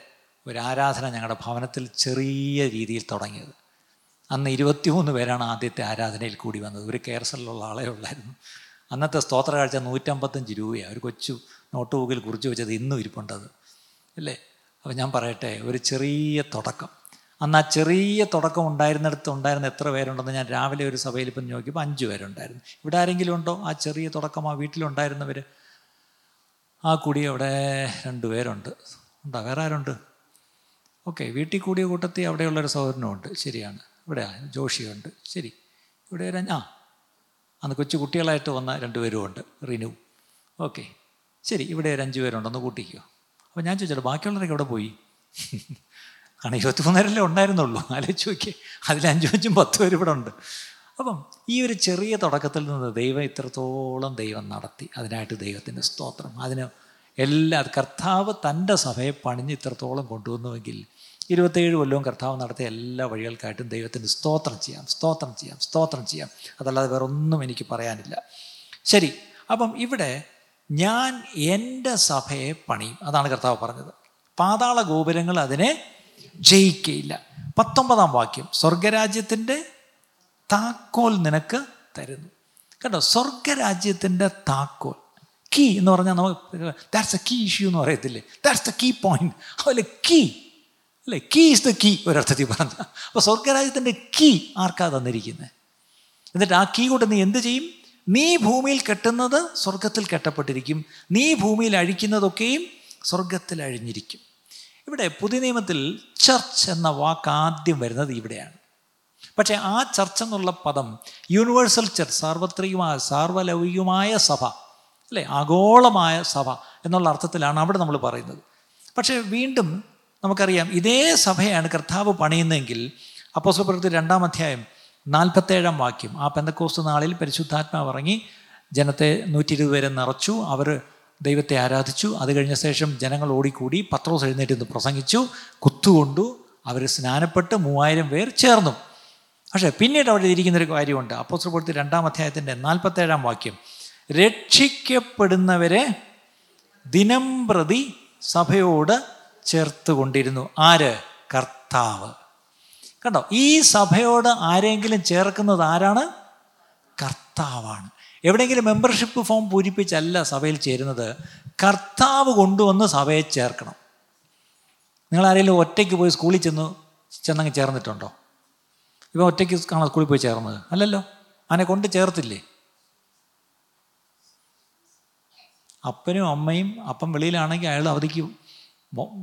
ഒരു ആരാധന ഞങ്ങളുടെ ഭവനത്തിൽ ചെറിയ രീതിയിൽ തുടങ്ങിയത്. അന്ന് ഇരുപത്തിമൂന്ന് പേരാണ് ആദ്യത്തെ ആരാധനയിൽ കൂടി വന്നത്. ഒരു കേരസലിലുള്ള ആളെ ഉള്ളായിരുന്നു. അന്നത്തെ സ്തോത്ര കാഴ്ച നൂറ്റമ്പത്തഞ്ച് രൂപയാണ് ഒരു കൊച്ചു നോട്ട് ബുക്കിൽ കുറിച്ച് വെച്ചത് ഇന്നും ഇരിപ്പുണ്ടത്. അല്ലേ? അപ്പോൾ ഞാൻ പറയട്ടെ ഒരു ചെറിയ തുടക്കം. അന്ന് ആ ചെറിയ തുടക്കം ഉണ്ടായിരുന്നിടത്ത് ഉണ്ടായിരുന്ന എത്ര പേരുണ്ടെന്ന് ഞാൻ രാവിലെ ഒരു സഭയിൽ ഇപ്പം നോക്കിയപ്പോൾ അഞ്ച് പേരുണ്ടായിരുന്നു. ഇവിടെ ആരെങ്കിലും ഉണ്ടോ? ആ ചെറിയ തുടക്കം ആ വീട്ടിലുണ്ടായിരുന്നവർ ആ കൂടി അവിടെ രണ്ട് പേരുണ്ട്. ഉണ്ടോ? വേറെ ആരുണ്ട്? ഓക്കെ വീട്ടിൽ കൂടിയ കൂട്ടത്തിൽ അവിടെയുള്ളൊരു സഹോദരനുമുണ്ട് ശരിയാണ്. ഇവിടെ ജോഷിയുണ്ട്. ശരി. ഇവിടെ ഒരു ആ. അന്ന് കൊച്ചു കുട്ടികളായിട്ട് വന്ന രണ്ടുപേരും ഉണ്ട് റിനു. ഓക്കെ. ശരി ഇവിടെ ഒരു അഞ്ച് പേരുണ്ടെന്ന് കൂട്ടിക്കോ. അപ്പോൾ ഞാൻ ചോദിച്ചോ ബാക്കിയുള്ളവരൊക്കെ എവിടെ പോയി? കാരണം ഇരുപത്തിമൂന്നേരല്ലേ ഉണ്ടായിരുന്നുള്ളൂ. ആലോചിച്ച് നോക്കിയേ അതിൽ അഞ്ചു അഞ്ചും പത്ത് പേര് ഇവിടെ ഉണ്ട്. അപ്പം ഈ ഒരു ചെറിയ തുടക്കത്തിൽ നിന്ന് ദൈവം ഇത്രത്തോളം ദൈവം നടത്തി. അതിനായിട്ട് ദൈവത്തിന്റെ സ്തോത്രം. അതിന് എല്ലാ കർത്താവ് തന്റെ സഭയെ പണിഞ്ഞ് ഇത്രത്തോളം കൊണ്ടുവന്നുവെങ്കിൽ ഇരുപത്തേഴ് കൊല്ലവും കർത്താവ് നടത്തിയ എല്ലാ വഴികൾക്കായിട്ടും ദൈവത്തിന് സ്തോത്രം ചെയ്യാം സ്തോത്രം ചെയ്യാം സ്തോത്രം ചെയ്യാം. അതല്ലാതെ വേറെ ഒന്നും എനിക്ക് പറയാനില്ല. ശരി അപ്പം ഇവിടെ ഞാൻ എന്റെ സഭയെ പണിയും. അതാണ് കർത്താവ് പറഞ്ഞത്. പാതാള ഗോപുരങ്ങൾ അതിനെ ജയിക്കയില്ല. പത്തൊമ്പതാം വാക്യം സ്വർഗരാജ്യത്തിന്റെ താക്കോൽ നിനക്ക് തരുന്നു. കേട്ടോ സ്വർഗരാജ്യത്തിന്റെ താക്കോൽ. കീ എന്ന് പറഞ്ഞാൽ നമുക്ക് ദാറ്റ്സ് എ കീ ഇഷ്യൂ എന്ന് പറയത്തില്ലേ? ദാറ്റ്സ് എ കീ പോയിന്റ് അതുപോലെ കീ അല്ലേ? കീ ഇസ് ദ കീ ഒരർത്ഥത്തിൽ പറഞ്ഞ. അപ്പോൾ സ്വർഗരാജ്യത്തിന്റെ കീ ആർക്കാ തന്നിരിക്കുന്നത് എന്നിട്ട് ആ കീ കൊണ്ട് നീ എന്ത് ചെയ്യും? നീ ഭൂമിയിൽ കെട്ടുന്നത് സ്വർഗത്തിൽ കെട്ടപ്പെട്ടിരിക്കും. നീ ഭൂമിയിൽ അഴിക്കുന്നതൊക്കെയും സ്വർഗത്തിൽ അഴിഞ്ഞിരിക്കും. ഇവിടെ പുതിയ നിയമത്തിൽ ചർച്ച് എന്ന വാക്ക് ആദ്യം വരുന്നത് ഇവിടെയാണ്. പക്ഷേ ആ ചർച്ച് എന്നുള്ള പദം യൂണിവേഴ്സൽ ചർച്ച് സാർവത്രികമായ സാർവലൗകികമായ സഭ അല്ലേ? ആഗോളമായ സഭ എന്നുള്ള അർത്ഥത്തിലാണ് അവിടെ നമ്മൾ പറയുന്നത്. പക്ഷേ വീണ്ടും നമുക്കറിയാം ഇതേ സഭയാണ് കർത്താവ് പണിയുന്നതെങ്കിൽ അപ്പോസ്വപ്രവൃത്തി രണ്ടാം അധ്യായം നാൽപ്പത്തേഴാം വാക്യം ആ പെന്തക്കോസ് നാളിൽ പരിശുദ്ധാത്മാവ് ഇറങ്ങി ജനത്തെ നൂറ്റി ഇരുപത് പേരെ നിറച്ചു അവർ ദൈവത്തെ ആരാധിച്ചു അത് കഴിഞ്ഞ ശേഷം ജനങ്ങൾ ഓടിക്കൂടി പത്രോസ് എഴുന്നേറ്റ് നിന്ന് പ്രസംഗിച്ചു കുത്തുകൊണ്ടു അവർ സ്നാനപ്പെട്ട് മൂവായിരം പേർ ചേർന്നു. പക്ഷേ പിന്നീട് അവിടെ ഇരിക്കുന്നൊരു കാര്യമുണ്ട് അപ്പോസ്വപ്രവൃത്തി രണ്ടാം അധ്യായത്തിന്റെ നാൽപ്പത്തേഴാം വാക്യം രക്ഷിക്കപ്പെടുന്നവരെ ദിനം പ്രതി സഭയോട് ചേർത്ത് കൊണ്ടിരുന്നു ആര്? കർത്താവ്. കണ്ടോ? ഈ സഭയോട് ആരെങ്കിലും ചേർക്കുന്നത് ആരാണ്? കർത്താവാണ്. എവിടെയെങ്കിലും മെമ്പർഷിപ്പ് ഫോം പൂരിപ്പിച്ചല്ല സഭയിൽ ചേരുന്നത്. കർത്താവ് കൊണ്ടുവന്ന് സഭയെ ചേർക്കണം. നിങ്ങൾ ആരെങ്കിലും ഒറ്റയ്ക്ക് പോയി സ്കൂളിൽ ചെന്ന് ചെന്നങ്ങ് ചേർന്നിട്ടുണ്ടോ? ഇപ്പം ഒറ്റയ്ക്ക് കാണാൻ സ്കൂളിൽ പോയി ചേർന്നത്? അല്ലല്ലോ. അവനെ കൊണ്ട് ചേർത്തില്ലേ? അപ്പനും അമ്മയും അപ്പം വെളിയിലാണെങ്കിൽ അയാൾ അവധിക്ക്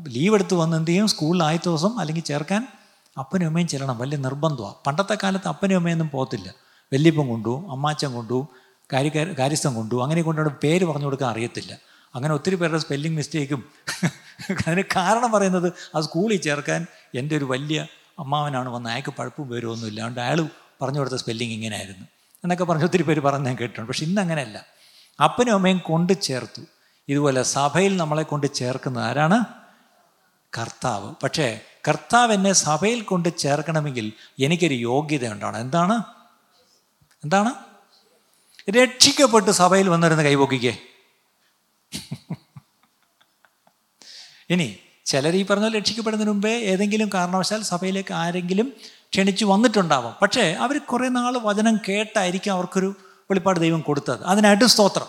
ലീവ് എടുത്ത് വന്ന് എന്ത് ചെയ്യും? സ്കൂളിൽ ആദ്യത്തെ ദിവസം അല്ലെങ്കിൽ ചേർക്കാൻ അപ്പനും അമ്മയും ചെല്ലണം. വലിയ നിർബന്ധമാണ് പണ്ടത്തെ കാലത്ത് അപ്പനും അമ്മയൊന്നും പോകത്തില്ല. വല്യപ്പം കൊണ്ടുപോകും അമ്മാച്ചൻ കൊണ്ടുപോകും കാര്യ കാര്യസ്ഥം കൊണ്ടുപോകും. അങ്ങനെ കൊണ്ടുപോയി പേര് പറഞ്ഞു കൊടുക്കാൻ അറിയത്തില്ല. അങ്ങനെ ഒത്തിരി പേരുടെ സ്പെല്ലിംഗ് മിസ്റ്റേക്കും അതിന് കാരണം പറയുന്നത് ആ സ്കൂളിൽ ചേർക്കാൻ എന്റെ ഒരു വലിയ അമ്മാവനാണ് വന്ന് അയാൾക്ക് പഴപ്പും പേരും ഒന്നുമില്ല അതുകൊണ്ട് അയാൾ പറഞ്ഞു കൊടുത്ത സ്പെല്ലിംഗ് ഇങ്ങനെയായിരുന്നു. എന്നൊക്കെ പറഞ്ഞ് ഒത്തിരി പേര് പറഞ്ഞ് ഞാൻ കേട്ടിട്ടുണ്ട്. പക്ഷെ ഇന്ന് അങ്ങനെയല്ല. അപ്പനും അമ്മയും കൊണ്ട് ചേർത്തു. ഇതുപോലെ സഭയിൽ നമ്മളെ കൊണ്ട് ചേർക്കുന്നത് ആരാണ്? കർത്താവ്. പക്ഷേ കർത്താവ് എന്നെ സഭയിൽ കൊണ്ട് ചേർക്കണമെങ്കിൽ എനിക്കൊരു യോഗ്യത ഉണ്ടാണ് എന്താണ്? എന്താണ്? രക്ഷിക്കപ്പെട്ട് സഭയിൽ വന്നിരുന്ന് കൈപൊക്കിക്കേ. ഇനി ചിലർ ഈ പറഞ്ഞ രക്ഷിക്കപ്പെടുന്നതിന് മുമ്പേ ഏതെങ്കിലും കാരണവശാൽ സഭയിലേക്ക് ആരെങ്കിലും ക്ഷണിച്ചു വന്നിട്ടുണ്ടാവാം. പക്ഷേ അവർ കുറേ നാൾ വചനം കേട്ടായിരിക്കും അവർക്കൊരു വെളിപ്പാട് ദൈവം കൊടുത്തത്. അതിനായിട്ട് സ്തോത്രം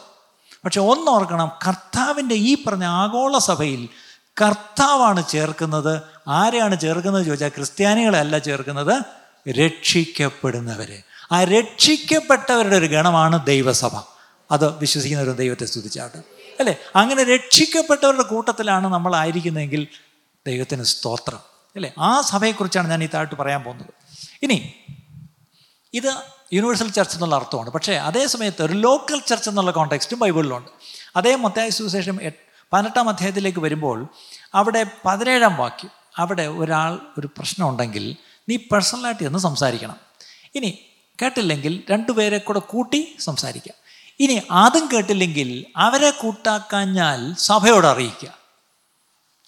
പക്ഷെ ഒന്നോർക്കണം കർത്താവിന്റെ ഈ പറഞ്ഞ ആഗോള സഭയിൽ കർത്താവാണ് ചേർക്കുന്നത്. ആരെയാണ് ചേർക്കുന്നത് ചോദിച്ചാൽ ക്രിസ്ത്യാനികളല്ല ചേർക്കുന്നത്. രക്ഷിക്കപ്പെടുന്നവരെ. ആ രക്ഷിക്കപ്പെട്ടവരുടെ ഒരു ഗണമാണ് ദൈവസഭ. അത് വിശ്വസിക്കുന്നവരും ദൈവത്തെ സ്തുതിച്ചാട്ട് അല്ലേ? അങ്ങനെ രക്ഷിക്കപ്പെട്ടവരുടെ കൂട്ടത്തിലാണ് നമ്മൾ ആയിരിക്കുന്നതെങ്കിൽ ദൈവത്തിന് സ്തോത്രം. അല്ലേ? ആ സഭയെക്കുറിച്ചാണ് ഞാൻ ഈ താഴ്ത്ത് പറയാൻ പോകുന്നത്. ഇനി ഇത് യൂണിവേഴ്സൽ ചർച്ച് എന്നുള്ള അർത്ഥമാണ്. പക്ഷേ അതേ സമയത്ത് ഒരു ലോക്കൽ ചർച്ച് എന്നുള്ള കോണ്ടെക്സ്റ്റും ബൈബിളിലുണ്ട്. അതേ മത്തായ സുവിശേഷം പതിനെട്ടാം അധ്യായത്തിലേക്ക് വരുമ്പോൾ അവിടെ പതിനേഴാം വാക്യം അവിടെ ഒരാൾ ഒരു പ്രശ്നം ഉണ്ടെങ്കിൽ നീ പേഴ്സണലായിട്ട് എന്ന് സംസാരിക്കണം. ഇനി കേട്ടില്ലെങ്കിൽ രണ്ടുപേരെ കൂടെ കൂട്ടി സംസാരിക്കാം. ഇനി അതും കേട്ടില്ലെങ്കിൽ അവരെ കൂട്ടാക്കാഞ്ഞാൽ സഭയോട് അറിയിക്കുക.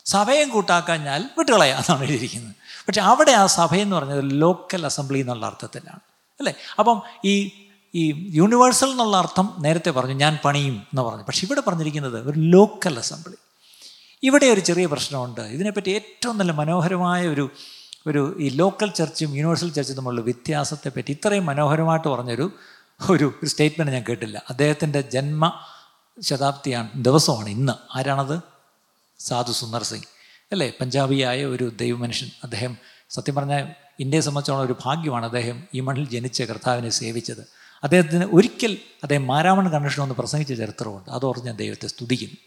സഭയും കൂട്ടാക്കാഞ്ഞാൽ വിട്ടുകളയാ എന്നാണ് എഴുതിയിരിക്കുന്നത്. പക്ഷെ അവിടെ ആ സഭയെന്ന് പറഞ്ഞത് ലോക്കൽ അസംബ്ലി എന്നുള്ള അർത്ഥത്തിലാണ്. അല്ലേ? അപ്പം ഈ ഈ യൂണിവേഴ്സൽ എന്നുള്ള അർത്ഥം നേരത്തെ പറഞ്ഞു ഞാൻ പണിയും എന്ന് പറഞ്ഞു. പക്ഷെ ഇവിടെ പറഞ്ഞിരിക്കുന്നത് ഒരു ലോക്കൽ അസംബ്ലി ഇവിടെ ഒരു ചെറിയ പ്രശ്നമുണ്ട്. ഇതിനെപ്പറ്റി ഏറ്റവും നല്ല മനോഹരമായ ഒരു ഒരു ഈ ലോക്കൽ ചർച്ചും യൂണിവേഴ്സൽ ചർച്ചും തമ്മിലുള്ള വ്യത്യാസത്തെപ്പറ്റി ഇത്രയും മനോഹരമായിട്ട് പറഞ്ഞൊരു ഒരു സ്റ്റേറ്റ്മെന്റ് ഞാൻ കേട്ടില്ല. അദ്ദേഹത്തിന്റെ ജന്മ ശതാബ്ദിയാണ് ദിവസമാണ് ഇന്ന്. ആരാണത്? സാധു സുന്ദർ സിംഗ്. അല്ലേ? പഞ്ചാബിയായ ഒരു ദൈവമനുഷ്യൻ. അദ്ദേഹം സത്യം പറഞ്ഞാൽ ഇന്ത്യയെ സംബന്ധിച്ചോളം ഒരു ഭാഗ്യമാണ് അദ്ദേഹം ഈ മണ്ണിൽ ജനിച്ച കർത്താവിനെ സേവിച്ചത്. അദ്ദേഹത്തിന് ഒരിക്കൽ അദ്ദേഹം മാരാമൺ കൺവെൻഷൻ ഒന്ന് പ്രസംഗിച്ച ചരിത്രമുണ്ട്. അതോർത്ത് ഞാൻ ദൈവത്തെ സ്തുതിക്കുന്നു.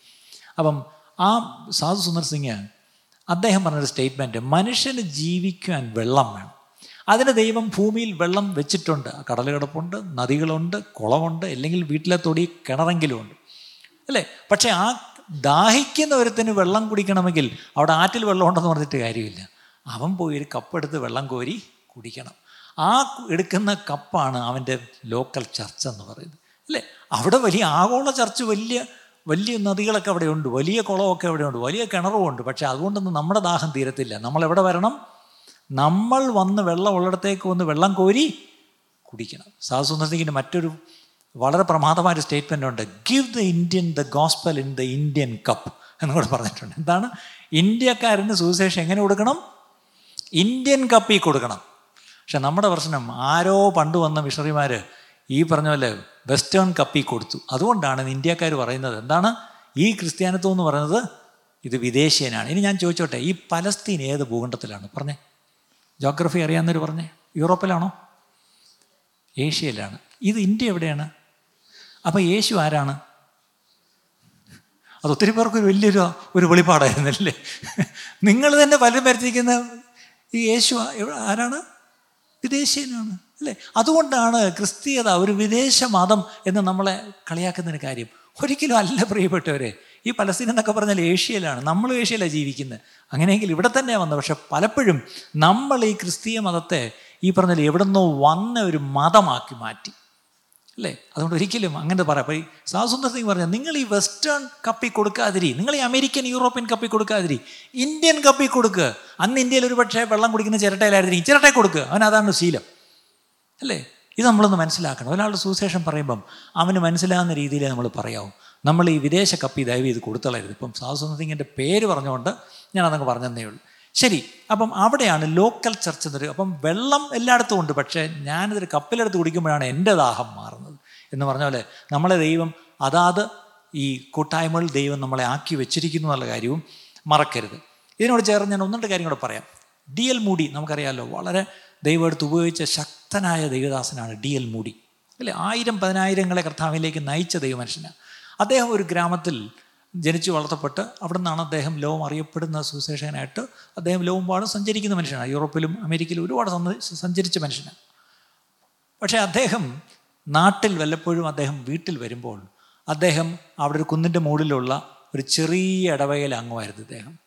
അപ്പം ആ സാധു സുന്ദർ സിംഗ് അദ്ദേഹം പറഞ്ഞൊരു സ്റ്റേറ്റ്മെന്റ് മനുഷ്യന് ജീവിക്കാൻ വെള്ളം വേണം. അതിന് ദൈവം ഭൂമിയിൽ വെള്ളം വെച്ചിട്ടുണ്ട്. കടൽ കിടപ്പുണ്ട് നദികളുണ്ട് കുളമുണ്ട് അല്ലെങ്കിൽ വീട്ടിലെ തൊടി കിണറെങ്കിലും ഉണ്ട് അല്ലേ? പക്ഷേ ആ ദാഹിക്കുന്ന ഒരുത്തിന് വെള്ളം കുടിക്കണമെങ്കിൽ അവിടെ ആറ്റിൽ വെള്ളമുണ്ടെന്ന് പറഞ്ഞിട്ട് കാര്യമില്ല. അവൻ പോയി ഒരു കപ്പെടുത്ത് വെള്ളം കോരി കുടിക്കണം. ആ എടുക്കുന്ന കപ്പാണ് അവന്റെ ലോക്കൽ ചർച്ച എന്ന് പറയുന്നത്. അല്ലേ? അവിടെ വലിയ ആഗോള ചർച്ച് വലിയ വലിയ നദികളൊക്കെ അവിടെ ഉണ്ട് വലിയ കുളമൊക്കെ അവിടെ ഉണ്ട് വലിയ കിണറും ഉണ്ട്. പക്ഷേ അതുകൊണ്ടൊന്നും നമ്മുടെ ദാഹം തീരത്തില്ല. നമ്മൾ എവിടെ വരണം? നമ്മൾ വന്ന് വെള്ളം ഉള്ളിടത്തേക്ക് വന്ന് വെള്ളം കോരി കുടിക്കണം. സാധുസുന്ദരസിംഗിന്റെ മറ്റൊരു വളരെ പ്രമാദമായ സ്റ്റേറ്റ്മെന്റ് ഉണ്ട്. Give the Indian the gospel in the Indian cup എന്നുകൂടെ പറഞ്ഞിട്ടുണ്ട്. എന്താണ്? ഇന്ത്യക്കാരന് സുവിശേഷം എങ്ങനെ കൊടുക്കണം? ഇന്ത്യൻ കപ്പിൽ കൊടുക്കണം. പക്ഷെ നമ്മുടെ പ്രശ്നം ആരോ പണ്ട് വന്ന മിഷണറിമാർ ഈ പറഞ്ഞ പോലെ വെസ്റ്റേൺ കപ്പി കൊടുത്തു. അതുകൊണ്ടാണ് ഇന്ത്യക്കാർ പറയുന്നത് എന്താണ്? ഈ ക്രിസ്ത്യാനിത്വം എന്ന് പറയുന്നത് ഇത് വിദേശീയനാണ്. ഇനി ഞാൻ ചോദിച്ചോട്ടെ ഈ പലസ്തീൻ ഏത് ഭൂഖണ്ഡത്തിലാണ്? പറഞ്ഞേ. ജോഗ്രഫി അറിയാവുന്നവർ പറഞ്ഞേ. യൂറോപ്പിലാണോ? ഏഷ്യയിലാണ്. ഇത് ഇന്ത്യ എവിടെയാണ്? അപ്പോൾ യേശു ആരാണ്? അത് ഒത്തിരി പേർക്ക് ഒരു വലിയൊരു ഒരു വെളിപ്പാടായിരുന്നല്ലേ? നിങ്ങൾ തന്നെ പലരും വരുത്തിയിരിക്കുന്ന ഈ യേശു ആരാണ്? വിദേശീയനാണ് അല്ലേ? അതുകൊണ്ടാണ് ക്രിസ്തീയത ഒരു വിദേശ മതം എന്ന് നമ്മളെ കളിയാക്കുന്നതിന് കാര്യം. ഒരിക്കലും അല്ല പ്രിയപ്പെട്ടവരെ ഈ പലസ്തീൻ എന്നൊക്കെ പറഞ്ഞാൽ ഏഷ്യയിലാണ്. നമ്മൾ ഏഷ്യയിലാണ് ജീവിക്കുന്നത്. അങ്ങനെയെങ്കിൽ ഇവിടെ തന്നെ വന്നത്. പക്ഷെ പലപ്പോഴും നമ്മൾ ഈ ക്രിസ്തീയ മതത്തെ ഈ പറഞ്ഞാൽ എവിടെ നിന്നോ വന്ന ഒരു മതമാക്കി മാറ്റി. അല്ലേ? അതുകൊണ്ട് ഒരിക്കലും അങ്ങനെ പറയാം അപ്പോൾ ഈ സാസുന്ദർ സിംഗ് പറഞ്ഞാൽ നിങ്ങൾ ഈ വെസ്റ്റേൺ കപ്പി കൊടുക്കാതിരി നിങ്ങൾ ഈ അമേരിക്കൻ യൂറോപ്യൻ കപ്പി കൊടുക്കാതിരി ഇന്ത്യൻ കപ്പി കൊടുക്കുക അന്ന് ഇന്ത്യയിൽ ഒരു പക്ഷേ വെള്ളം കുടിക്കുന്ന ചിരട്ടയിലായിരുന്നു ചിരട്ടയെ കൊടുക്കുക അവൻ അതാണ് ശീലം. അല്ലേ? ഇത് നമ്മളൊന്ന് മനസ്സിലാക്കണം. ഒരാളുടെ സുവിശേഷം പറയുമ്പം അവന് മനസ്സിലാകുന്ന രീതിയിൽ നമ്മൾ പറയാവും. നമ്മൾ ഈ വിദേശ കപ്പി ദയവ് ചെയ്ത് കൊടുത്തളരുത് ഇപ്പം സാധുസുന്ദർ സിംഗിന്റെ പേര് പറഞ്ഞുകൊണ്ട് ഞാൻ അതങ്ങ് പറഞ്ഞതേ ഉള്ളൂ. ശരി അപ്പം അവിടെയാണ് ലോക്കൽ ചർച്ച് എന്നൊരു അപ്പം വെള്ളം എല്ലായിടത്തും ഉണ്ട് പക്ഷേ ഞാനിതൊരു കപ്പിലെടുത്ത് കുടിക്കുമ്പോഴാണ് എന്റെ ദാഹം മാറുന്നത്. എന്ന് പറഞ്ഞ പോലെ നമ്മളെ ദൈവം അതാത് ഈ കൂട്ടായ്മകൾ ദൈവം നമ്മളെ ആക്കി വെച്ചിരിക്കുന്നു എന്നുള്ള കാര്യവും മറക്കരുത്. ഇതിനോട് ചേർന്ന് ഞാൻ ഒന്നുണ്ട് കാര്യം കൂടെ പറയാം. ഡി എൽ മൂടി നമുക്കറിയാമല്ലോ വളരെ ദൈവം എടുത്ത് ഉപയോഗിച്ച ശക്തനായ ദൈവദാസനാണ് ഡി എൽ മൂടി അല്ലെ? ആയിരം പതിനായിരങ്ങളെ കർത്താവിലേക്ക് നയിച്ച ദൈവമനുഷ്യനാണ്. അദ്ദേഹം ഒരു ഗ്രാമത്തിൽ ജനിച്ചു വളർത്തപ്പെട്ട് അവിടെ നിന്നാണ് അദ്ദേഹം ലോകം അറിയപ്പെടുന്ന സുവിശേഷകനായിട്ട് അദ്ദേഹം ലോകമ്പാടും സഞ്ചരിക്കുന്ന മനുഷ്യനാണ്. യൂറോപ്പിലും അമേരിക്കയിലും ഒരുപാട് സഞ്ചരിച്ച മനുഷ്യനാണ്. പക്ഷേ അദ്ദേഹം നാട്ടിൽ വല്ലപ്പോഴും അദ്ദേഹം വീട്ടിൽ വരുമ്പോൾ അദ്ദേഹം അവിടെ ഒരു കുന്നിന്റെ മുകളിലുള്ള ഒരു ചെറിയ ഇടവകയിൽ അംഗമായിരുന്നു ഇദ്ദേഹം.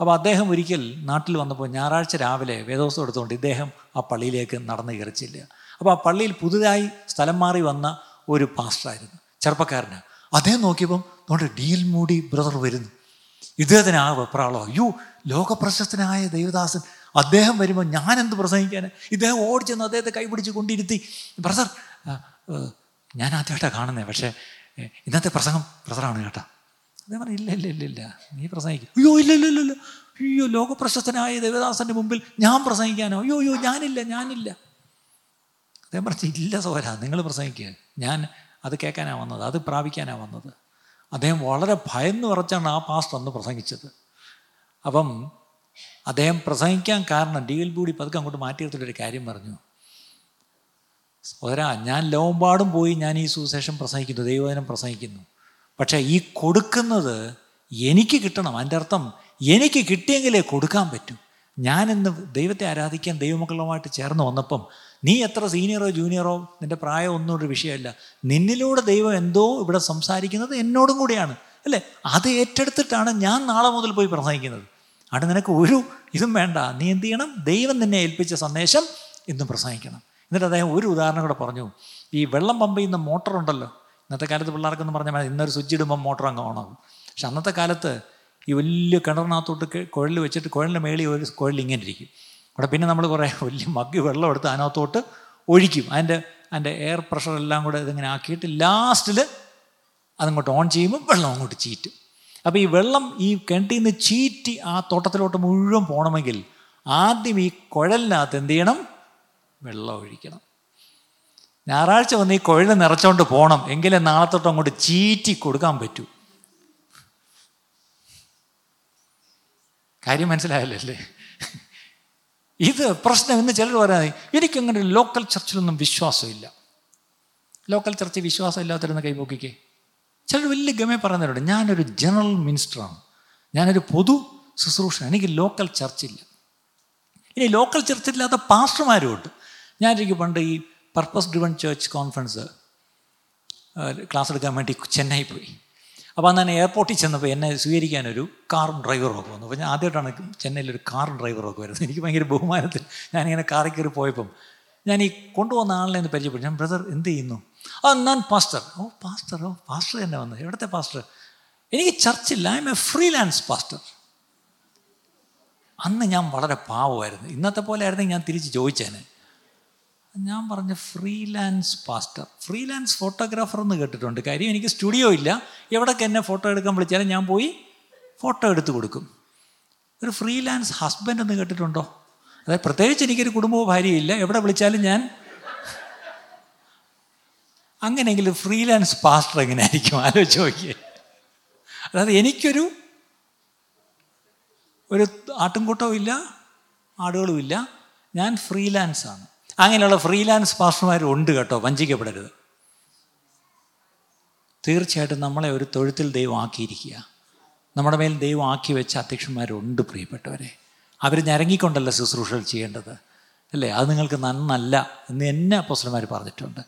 അപ്പോൾ അദ്ദേഹം ഒരിക്കൽ നാട്ടിൽ വന്നപ്പോൾ ഞായറാഴ്ച രാവിലെ വേദോത്സവം എടുത്തുകൊണ്ട് ഇദ്ദേഹം ആ പള്ളിയിലേക്ക് നടന്നു കയറിച്ചില്ല അപ്പോൾ ആ പള്ളിയിൽ പുതുതായി സ്ഥലം മാറി വന്ന ഒരു പാസ്റ്ററായിരുന്നു. ചെറുപ്പക്കാരന് അദ്ദേഹം നോക്കിയപ്പം നമ്മുടെ ഡീൽ മൂടി ബ്രദർ വരുന്നു. ഇദ്ദേഹത്തിന് ആ വെപ്രാളോ. അയ്യോ ലോകപ്രശസ്തനായ ദേവദാസൻ. അദ്ദേഹം വരുമ്പോൾ ഞാൻ എന്ത് പ്രസംഗിക്കാൻ ഇദ്ദേഹം ഓടിച്ചെന്ന് അദ്ദേഹത്തെ കൈപിടിച്ച് കൊണ്ടിരുത്തി. ബ്രദർ ഞാൻ ആദ്യമായിട്ടാണ് കാണുന്നത് പക്ഷേ ഇന്നത്തെ പ്രസംഗം ബ്രദറാണ് കേട്ടോ. അദ്ദേഹം പറഞ്ഞു ഇല്ല ഇല്ല ഇല്ല ഇല്ല നീ പ്രസംഗിക്കും. അയ്യോ ഇല്ല ഇല്ല ഇല്ല അയ്യോ ലോകപ്രശസ്തനായ ദേവദാസന്റെ മുമ്പിൽ ഞാൻ പ്രസംഗിക്കാനോ? അയ്യോ അയ്യോ ഞാനില്ല ഞാനില്ല. അദ്ദേഹം പറഞ്ഞു ഇല്ല സോര നിങ്ങൾ പ്രസംഗിക്കുക ഞാൻ അത് കേൾക്കാനാണ് വന്നത് അത് പ്രാപിക്കാനാണ് വന്നത്. അദ്ദേഹം വളരെ ഭയന്ന് പറച്ചാണ് ആ പാസ്റ്റർ അന്ന് പ്രസംഗിച്ചത്. അപ്പം അദ്ദേഹം പ്രസംഗിക്കാൻ കാരണം ഡി എൽ ബൂടി പതുക്കെ അങ്ങോട്ട് മാറ്റിയെടുത്തിട്ടൊരു കാര്യം പറഞ്ഞു. സോദരാ ഞാൻ ലോകമ്പാടും പോയി ഞാൻ ഈ സുവിശേഷം പ്രസംഗിക്കുന്നു ദൈവവചനം പ്രസംഗിക്കുന്നു. പക്ഷേ ഈ കൊടുക്കുന്നത് എനിക്ക് കിട്ടണം അതിന്റെ അർത്ഥം എനിക്ക് കിട്ടിയെങ്കിലേ കൊടുക്കാൻ പറ്റൂ. ഞാനിന്ന് ദൈവത്തെ ആരാധിക്കാൻ ദൈവമക്കളുമായിട്ട് ചേർന്ന് വന്നപ്പം നീ എത്ര സീനിയറോ ജൂനിയറോ നിന്റെ പ്രായം ഒന്നും ഒരു വിഷയമല്ല. നിന്നിലൂടെ ദൈവം എന്തോ ഇവിടെ സംസാരിക്കുന്നത് എന്നോടും കൂടിയാണ്. അല്ലേ? അത് ഏറ്റെടുത്തിട്ടാണ് ഞാൻ നാളെ മുതൽ പോയി പ്രസംഗിക്കുന്നത്. അവിടെ നിനക്ക് ഒരു ഇതും വേണ്ട. നീ എന്ത് ചെയ്യണം? ദൈവം നിന്നെ ഏൽപ്പിച്ച സന്ദേശം ഇന്നും പ്രസംഗിക്കണം. എന്നിട്ട് അദ്ദേഹം ഒരു ഉദാഹരണം കൂടെ പറഞ്ഞു. ഈ വെള്ളം പമ്പ് ചെയ്യുന്ന മോട്ടർ ഉണ്ടല്ലോ. ഇന്നത്തെ കാലത്ത് പിള്ളേർക്കൊന്നും പറഞ്ഞാൽ ഇന്നൊരു സ്വിച്ച് ഇടുമ്പോൾ മോട്ടർ അങ്ങ് ഓണാകും പക്ഷെ അന്നത്തെ കാലത്ത് ഈ വലിയ കിണറിനകത്തോട്ട് കുഴൽ വെച്ചിട്ട് കുഴലിന്റെ മേളിൽ ഒരു കുഴൽ ഇങ്ങനെ ഇരിക്കും. അവിടെ പിന്നെ നമ്മൾ കുറേ വലിയ മഗ്ഗി വെള്ളം എടുത്ത് അതിനകത്തോട്ട് ഒഴിക്കും. അതിന്റെ അതിന്റെ എയർ പ്രഷർ എല്ലാം കൂടെ ഇതിങ്ങനെ ആക്കിയിട്ട് ലാസ്റ്റിൽ അതങ്ങോട്ട് ഓൺ ചെയ്യുമ്പോൾ വെള്ളം അങ്ങോട്ട് ചീറ്റും. അപ്പോൾ ഈ വെള്ളം ഈ കിണറ്റിൽ നിന്ന് ചീറ്റി ആ തോട്ടത്തിലോട്ട് മുഴുവൻ പോകണമെങ്കിൽ ആദ്യം ഈ കുഴലിനകത്ത് എന്ത് ചെയ്യണം? വെള്ളം ഒഴിക്കണം. ഞായറാഴ്ച വന്ന് ഈ കുഴൽ നിറച്ചോണ്ട് പോകണം എങ്കിലേ നാളെ തൊട്ട് അങ്ങോട്ട് ചീറ്റി കൊടുക്കാൻ പറ്റൂ. കാര്യം മനസ്സിലായല്ലേ? ഇത് പ്രശ്നം എന്ന് ചിലർ പറയാതെ എനിക്കങ്ങനെ ലോക്കൽ ചർച്ചിലൊന്നും വിശ്വാസമില്ല. ലോക്കൽ ചർച്ചിൽ വിശ്വാസം ഇല്ലാത്തവരുന്ന് കൈപോക്കിക്കേ ചിലർ വലിയ ഗമേ പറയുന്നവരുണ്ട് ഞാനൊരു ജനറൽ മിനിസ്റ്ററാണ് ഞാനൊരു പൊതു ശുശ്രൂഷ എനിക്ക് ലോക്കൽ ചർച്ചില്ല ഇനി ലോക്കൽ ചർച്ചില്ലാത്ത പാസ്റ്റർമാരും ഉണ്ട് ഞാൻ എനിക്ക് പണ്ട് ഈ purpose driven church conference class എടുക്കാൻ വേണ്ടി ചെന്നൈ പോയി. അപ്പോൾ അന്ന് എയർപോർട്ടിൽ ചെന്നപ്പോൾ എന്നെ സ്വീകരിക്കാനൊരു കാർ കാറും ഡ്രൈവറും ഒക്കെ വന്നു. അപ്പോൾ ഞാൻ ആദ്യമായിട്ടാണ് ചെന്നൈയിൽ ഒരു കാറും ഡ്രൈവറും ഒക്കെ വരുന്നത്. എനിക്ക് ഭയങ്കര ബഹുമാനത്തിൽ ഞാനിങ്ങനെ കാറിൽ കയറി പോയപ്പം ഞാൻ ഈ കൊണ്ടുവന്ന ആളിനെ ഒന്ന് പരിചയപ്പെട്ടു ഞാൻ ബ്രദർ എന്ത് ചെയ്യുന്നു? ആ ഞാൻ പാസ്റ്റർ. ഓ പാസ്റ്റർ ഓ പാസ്റ്റർ തന്നെ വന്നു. എവിടുത്തെ പാസ്റ്റർ? എനിക്ക് ചർച്ചില്ല. I'm a freelance pastor. അന്ന് ഞാൻ വളരെ പാവമായിരുന്നു. ഇന്നത്തെ പോലെ ആയിരുന്നെങ്കിൽ ഞാൻ തിരിച്ച് ചോദിച്ചേനെ. ഞാൻ പറഞ്ഞ ഫ്രീലാൻസ് പാസ്റ്റർ. ഫ്രീലാൻസ് ഫോട്ടോഗ്രാഫർ എന്ന് കേട്ടിട്ടുണ്ട്. കാര്യം എനിക്ക് സ്റ്റുഡിയോ ഇല്ല. എവിടൊക്കെ എന്നെ ഫോട്ടോ എടുക്കാൻ വിളിച്ചാലും ഞാൻ പോയി ഫോട്ടോ എടുത്ത് കൊടുക്കും. ഒരു ഫ്രീലാൻസ് ഹസ്ബൻഡ് എന്ന് കേട്ടിട്ടുണ്ടോ? അതായത് പ്രത്യേകിച്ച് എനിക്കൊരു കുടുംബവും ഭാര്യയില്ല എവിടെ വിളിച്ചാലും ഞാൻ അങ്ങനെയെങ്കിലും ഫ്രീലാൻസ് പാസ്റ്റർ എങ്ങനെ ആയിരിക്കും ആലോചിച്ച് നോക്കിയേ. അതായത് എനിക്കൊരു ഒരു ആട്ടുംകൂട്ടവും ഇല്ല ആടുകളുമില്ല. ഞാൻ ഫ്രീലാൻസാണ്. അങ്ങനെയുള്ള ഫ്രീലാൻസ് പാസ്റ്റർമാർ ഉണ്ട് കേട്ടോ വഞ്ചിക്കപ്പെടരുത്. തീർച്ചയായിട്ടും നമ്മളെ ഒരു തൊഴുത്തിൽ ദൈവം ആക്കിയിരിക്കുക. നമ്മുടെ മേൽ ദൈവം ആക്കി വെച്ച അധ്യക്ഷന്മാരുണ്ട് പ്രിയപ്പെട്ടവരെ. അവർ ഞരങ്ങിക്കൊണ്ടല്ല ശുശ്രൂഷകൾ ചെയ്യേണ്ടത്? അല്ലേ? അത് നിങ്ങൾക്ക് നന്നല്ല എന്ന് എന്നെ അപ്പോസ്റ്റർമാർ പറഞ്ഞിട്ടുണ്ട്.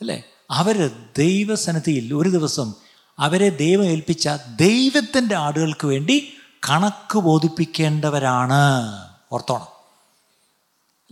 അല്ലേ? അവർ ദൈവസന്നിധിയിൽ ഒരു ദിവസം അവരെ ദൈവം ഏൽപ്പിച്ച ദൈവത്തിന്റെ ആടുകൾക്ക് വേണ്ടി കണക്ക് ബോധിപ്പിക്കേണ്ടവരാണ്. ഓർത്തോണം.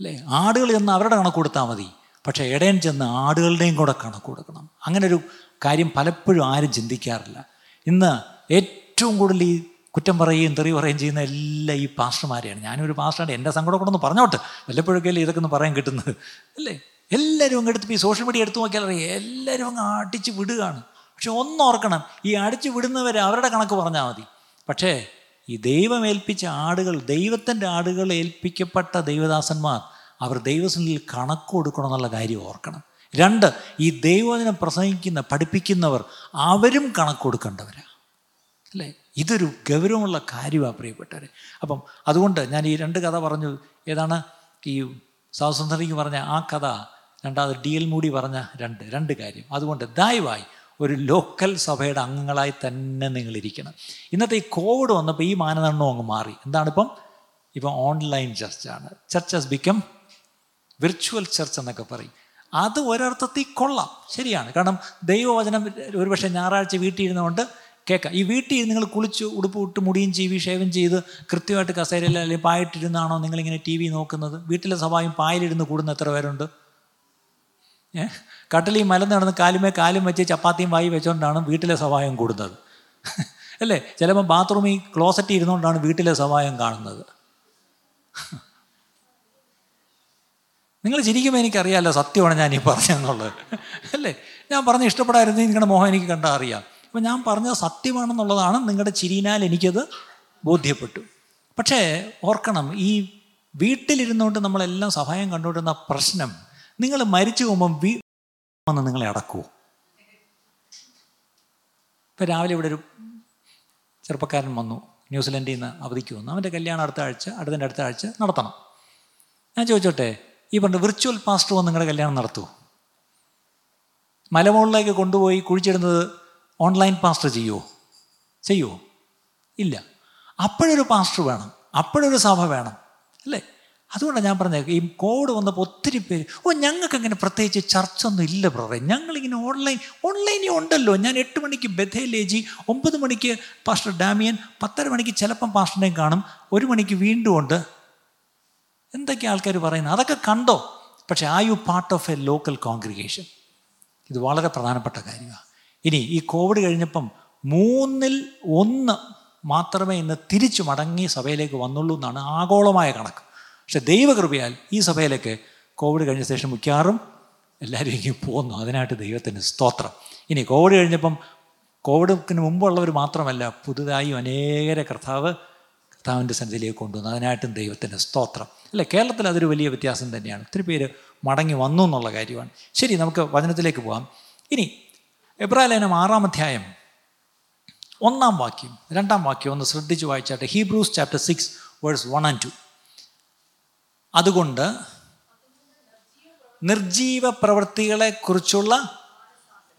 അല്ലേ? ആടുകൾ ചെന്ന് അവരുടെ കണക്ക് കൊടുത്താൽ മതി. പക്ഷേ ഇടയൻ ചെന്ന് ആടുകളുടെയും കൂടെ കണക്ക് കൊടുക്കണം. അങ്ങനെ ഒരു കാര്യം പലപ്പോഴും ആരും ചിന്തിക്കാറില്ല. ഇന്ന് ഏറ്റവും കൂടുതൽ ഈ കുറ്റം പറയുകയും തെറി പറയുകയും ചെയ്യുന്ന എല്ലാ ഈ പാസ്റ്റർമാരെയാണ്. ഞാനൊരു പാസ്റ്ററാണ് എന്റെ സങ്കടം കൂടെ ഒന്ന് പറഞ്ഞോട്ടെ. വല്ലപ്പോഴൊക്കെയല്ലേ ഇതൊക്കെ ഒന്ന് പറയാൻ കിട്ടുന്നത്? അല്ലേ? എല്ലാവരും അങ്ങ് എടുത്ത് ഈ സോഷ്യൽ മീഡിയ എടുത്തു നോക്കിയാൽ അറിയാം. എല്ലാവരും അങ്ങ് അടിച്ച് വിടുകയാണ്. പക്ഷെ ഒന്നോർക്കണം ഈ അടിച്ച് വിടുന്നവർ അവരുടെ കണക്ക് പറഞ്ഞാൽ മതി. പക്ഷേ ഈ ദൈവം ഏൽപ്പിച്ച ആടുകൾ ദൈവത്തിന്റെ ആടുകൾ ഏൽപ്പിക്കപ്പെട്ട ദൈവദാസന്മാർ അവർ ദൈവസനിൽ കണക്ക് കൊടുക്കണം എന്നുള്ള കാര്യം ഓർക്കണം. രണ്ട് ഈ ദൈവവചനം പ്രസംഗിക്കുന്ന പഠിപ്പിക്കുന്നവർ അവരും കണക്ക് കൊടുക്കേണ്ടവരാണ് അല്ലേ? ഇതൊരു ഗൗരവമുള്ള കാര്യമാണ് പ്രിയപ്പെട്ടവർ അപ്പം അതുകൊണ്ട് ഞാൻ ഈ രണ്ട് കഥ പറഞ്ഞു. ഏതാണ്? ഈ സാവസുന്ദരിക്ക് പറഞ്ഞ ആ കഥ. രണ്ടാമത് ഡി എൽ മൂടി പറഞ്ഞ രണ്ട് രണ്ട് കാര്യം. അതുകൊണ്ട് ദയവായി ഒരു ലോക്കൽ സഭയുടെ അംഗങ്ങളായി തന്നെ നിങ്ങളിരിക്കണം. ഇന്നത്തെ ഈ കോവിഡ് വന്നപ്പോൾ ഈ മാനദണ്ഡം അങ്ങ് മാറി. എന്താണിപ്പം? ഇപ്പം online ചർച്ചാണ് church has become virtual church എന്നൊക്കെ പറയും. അത് ഒരർത്ഥത്തിൽ കൊള്ളാം. ശരിയാണ്. കാരണം ദൈവവചനം ഒരുപക്ഷെ ഞായറാഴ്ച വീട്ടിൽ ഇരുന്നുകൊണ്ട് കേൾക്കാം. ഈ വീട്ടിൽ നിങ്ങൾ കുളിച്ച് ഉടുപ്പ് ഇട്ട് മുടിയും ചീവി ഷേവൻ ചെയ്ത് കൃത്യമായിട്ട് കസേരയിൽ അല്ലെങ്കിൽ പായിട്ടിരുന്നാണോ നിങ്ങളിങ്ങനെ ടി വി നോക്കുന്നത്? വീട്ടിലെ സഭായും പായിലിരുന്ന് കൂടുന്ന എത്ര പേരുണ്ട്? ഏ? ഈ മലന്ന് നടന്ന് കാലുമേ കാലും വെച്ച് ചപ്പാത്തിയും വായി വെച്ചുകൊണ്ടാണ് വീട്ടിലെ സഹായം കൂടുന്നത്. അല്ലേ? ചിലപ്പോൾ ബാത്റൂമിൽ ക്ലോസറ്റ് ഇരുന്നുകൊണ്ടാണ് വീട്ടിലെ സഹായം കാണുന്നത്. നിങ്ങൾ ചിരിക്കുമ്പോൾ എനിക്കറിയാമല്ലോ സത്യമാണ് ഞാൻ ഈ പറഞ്ഞതെന്നുള്ളത്. അല്ലേ? ഞാൻ പറഞ്ഞ ഇഷ്ടപ്പെടായിരുന്നു നിങ്ങളുടെ മോഹം എനിക്ക് കണ്ടാൽ അറിയാം. അപ്പം ഞാൻ പറഞ്ഞത് സത്യമാണെന്നുള്ളതാണ് നിങ്ങളുടെ ചിരിനാൽ എനിക്കത് ബോധ്യപ്പെട്ടു. പക്ഷേ ഓർക്കണം ഈ വീട്ടിലിരുന്നുകൊണ്ട് നമ്മളെല്ലാം സഹായം കണ്ടുകൊണ്ടിരുന്ന പ്രശ്നം നിങ്ങൾ മരിച്ചു പോകുമ്പം വി വന്ന് നിങ്ങളെ അടക്കുമോ ഇപ്പം രാവിലെ ഇവിടെ ഒരു ചെറുപ്പക്കാരൻ വന്നു ന്യൂസിലൻഡിൽ നിന്ന് അവധിക്ക് വന്നു. അവന്റെ കല്യാണം അടുത്ത ആഴ്ച അടുത്തതിന്റെ അടുത്ത ആഴ്ച നടത്തണം. ഞാൻ ചോദിച്ചോട്ടെ ഈ പറഞ്ഞ വിർച്വൽ പാസ്റ്റർ വന്ന് നിങ്ങളുടെ കല്യാണം നടത്തുമോ മലമുകളിലേക്ക് കൊണ്ടുപോയി കുഴിച്ചിടുന്നത് ഓൺലൈൻ പാസ്റ്റർ ചെയ്യുമോ ചെയ്യുമോ ഇല്ല. അപ്പോഴൊരു പാസ്റ്റർ വേണം അപ്പോഴൊരു സഭ വേണം അല്ലേ? അതുകൊണ്ടാണ് ഞാൻ പറഞ്ഞത് ഈ കോവിഡ് വന്നപ്പോൾ ഒത്തിരി പേര് ഓ ഞങ്ങൾക്ക് അങ്ങനെ പ്രത്യേകിച്ച് ചർച്ച ഒന്നും ഇല്ല ബ്രറെ ഞങ്ങളിങ്ങനെ ഓൺലൈൻ ഓൺലൈനിൽ ഉണ്ടല്ലോ. ഞാൻ എട്ട് മണിക്ക് ബഥേലേജി ഒമ്പത് മണിക്ക് പാസ്റ്റർ ഡാമിയൻ പത്തര മണിക്ക് ചിലപ്പം പാസ്റ്ററിനെയും കാണും ഒരു മണിക്ക് വീണ്ടും ഉണ്ട്. എന്തൊക്കെ ആൾക്കാർ പറയുന്നത്? അതൊക്കെ കണ്ടോ? പക്ഷേ ആ you part of a local congregation ഇത് വളരെ പ്രധാനപ്പെട്ട കാര്യമാണ്. ഇനി ഈ കോവിഡ് കഴിഞ്ഞപ്പം മൂന്നിൽ ഒന്ന് മാത്രമേ ഇന്ന് തിരിച്ചു മടങ്ങി സഭയിലേക്ക് വന്നുള്ളൂ എന്നാണ് ആഗോളമായ കണക്ക്. പക്ഷെ ദൈവകൃപയാൽ ഈ സഭയിലേക്ക് കോവിഡ് കഴിഞ്ഞ ശേഷം മിക്കവാറും എല്ലാവരും ഇങ്ങനെ അതിനായിട്ട് ദൈവത്തിന് സ്തോത്രം. ഇനി കോവിഡ് കഴിഞ്ഞപ്പം കോവിഡിന് മുമ്പുള്ളവർ മാത്രമല്ല പുതുതായും അനേകരെ കർത്താവ് കർത്താവിന്റെ സന്നിധിയിലേക്ക് കൊണ്ടുവന്നു. അതിനായിട്ടും ദൈവത്തിന്റെ സ്തോത്രം. അല്ല? കേരളത്തിൽ അതൊരു വലിയ വ്യത്യാസം തന്നെയാണ്. ഒത്തിരി പേര് മടങ്ങി വന്നു എന്നുള്ള കാര്യമാണ്. ശരി നമുക്ക് വചനത്തിലേക്ക് പോകാം ഇനി എബ്രാലേനം ആറാം അധ്യായം ഒന്നാം വാക്യം രണ്ടാം വാക്യം ഒന്ന് ശ്രദ്ധിച്ച് വായിച്ചാട്ടെ. Hebrews chapter six verse one and two അതുകൊണ്ട് നിർജീവ പ്രവൃത്തികളെ കുറിച്ചുള്ള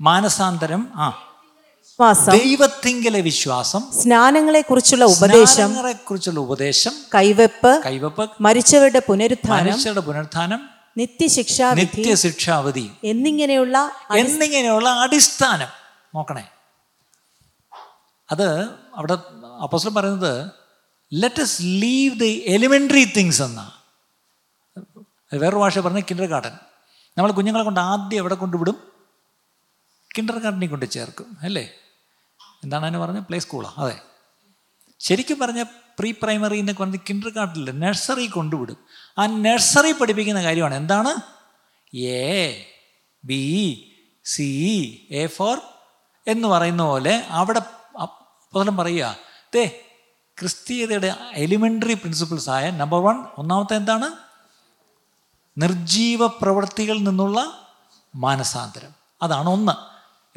മാനസാന്തരം ആ ദൈവത്തിങ്കലെ വിശ്വാസം സ്നാനങ്ങളെ കുറിച്ചുള്ള ഉപദേശം കുറിച്ചുള്ള ഉപദേശം കൈവെപ്പ് കൈവെപ്പ് മരിച്ചവരുടെ പുനരുത്ഥാനം മരിച്ചവരുടെ പുനരുത്ഥാനം നിത്യശിക്ഷാവിധി നിത്യശിക്ഷാവധി എന്നിങ്ങനെയുള്ള എന്നിങ്ങനെയുള്ള അടിസ്ഥാനം. നോക്കണേ. അത് അവിടെ അപ്പോസ്ലം പറയുന്നത് let's leave the elementary things എന്നാ വേറൊരു ഭാഷ പറഞ്ഞാൽ കിൻഡർ ഗാർഡൻ നമ്മൾ കുഞ്ഞുങ്ങളെ കൊണ്ട് ആദ്യം എവിടെ കൊണ്ടുവിടും കിൻഡർ ഗാർഡനിൽ കൊണ്ട് ചേർക്കും അല്ലേ? എന്താണ് അതിന് പറഞ്ഞത്? പ്ലേ സ്കൂളാണ് അതെ. ശരിക്കും പറഞ്ഞാൽ പ്രീ പ്രൈമറി എന്നൊക്കെ പറഞ്ഞ് കിൻഡർ ഗാർഡനിൽ നഴ്സറി കൊണ്ടുവിടും ആ നഴ്സറി പഠിപ്പിക്കുന്ന കാര്യമാണ് എന്താണ്? A B C A four എന്ന് പറയുന്ന പോലെ അവിടെ അപ്പോലും പറയുക. ദേ ക്രിസ്തീയതയുടെ എലിമെന്ററി പ്രിൻസിപ്പിൾസ് ആയ നമ്പർ വൺ ഒന്നാമത്തെ എന്താണ്? നിർജീവ പ്രവൃത്തികളിൽ നിന്നുള്ള മാനസാന്തരം. അതാണ് ഒന്ന്.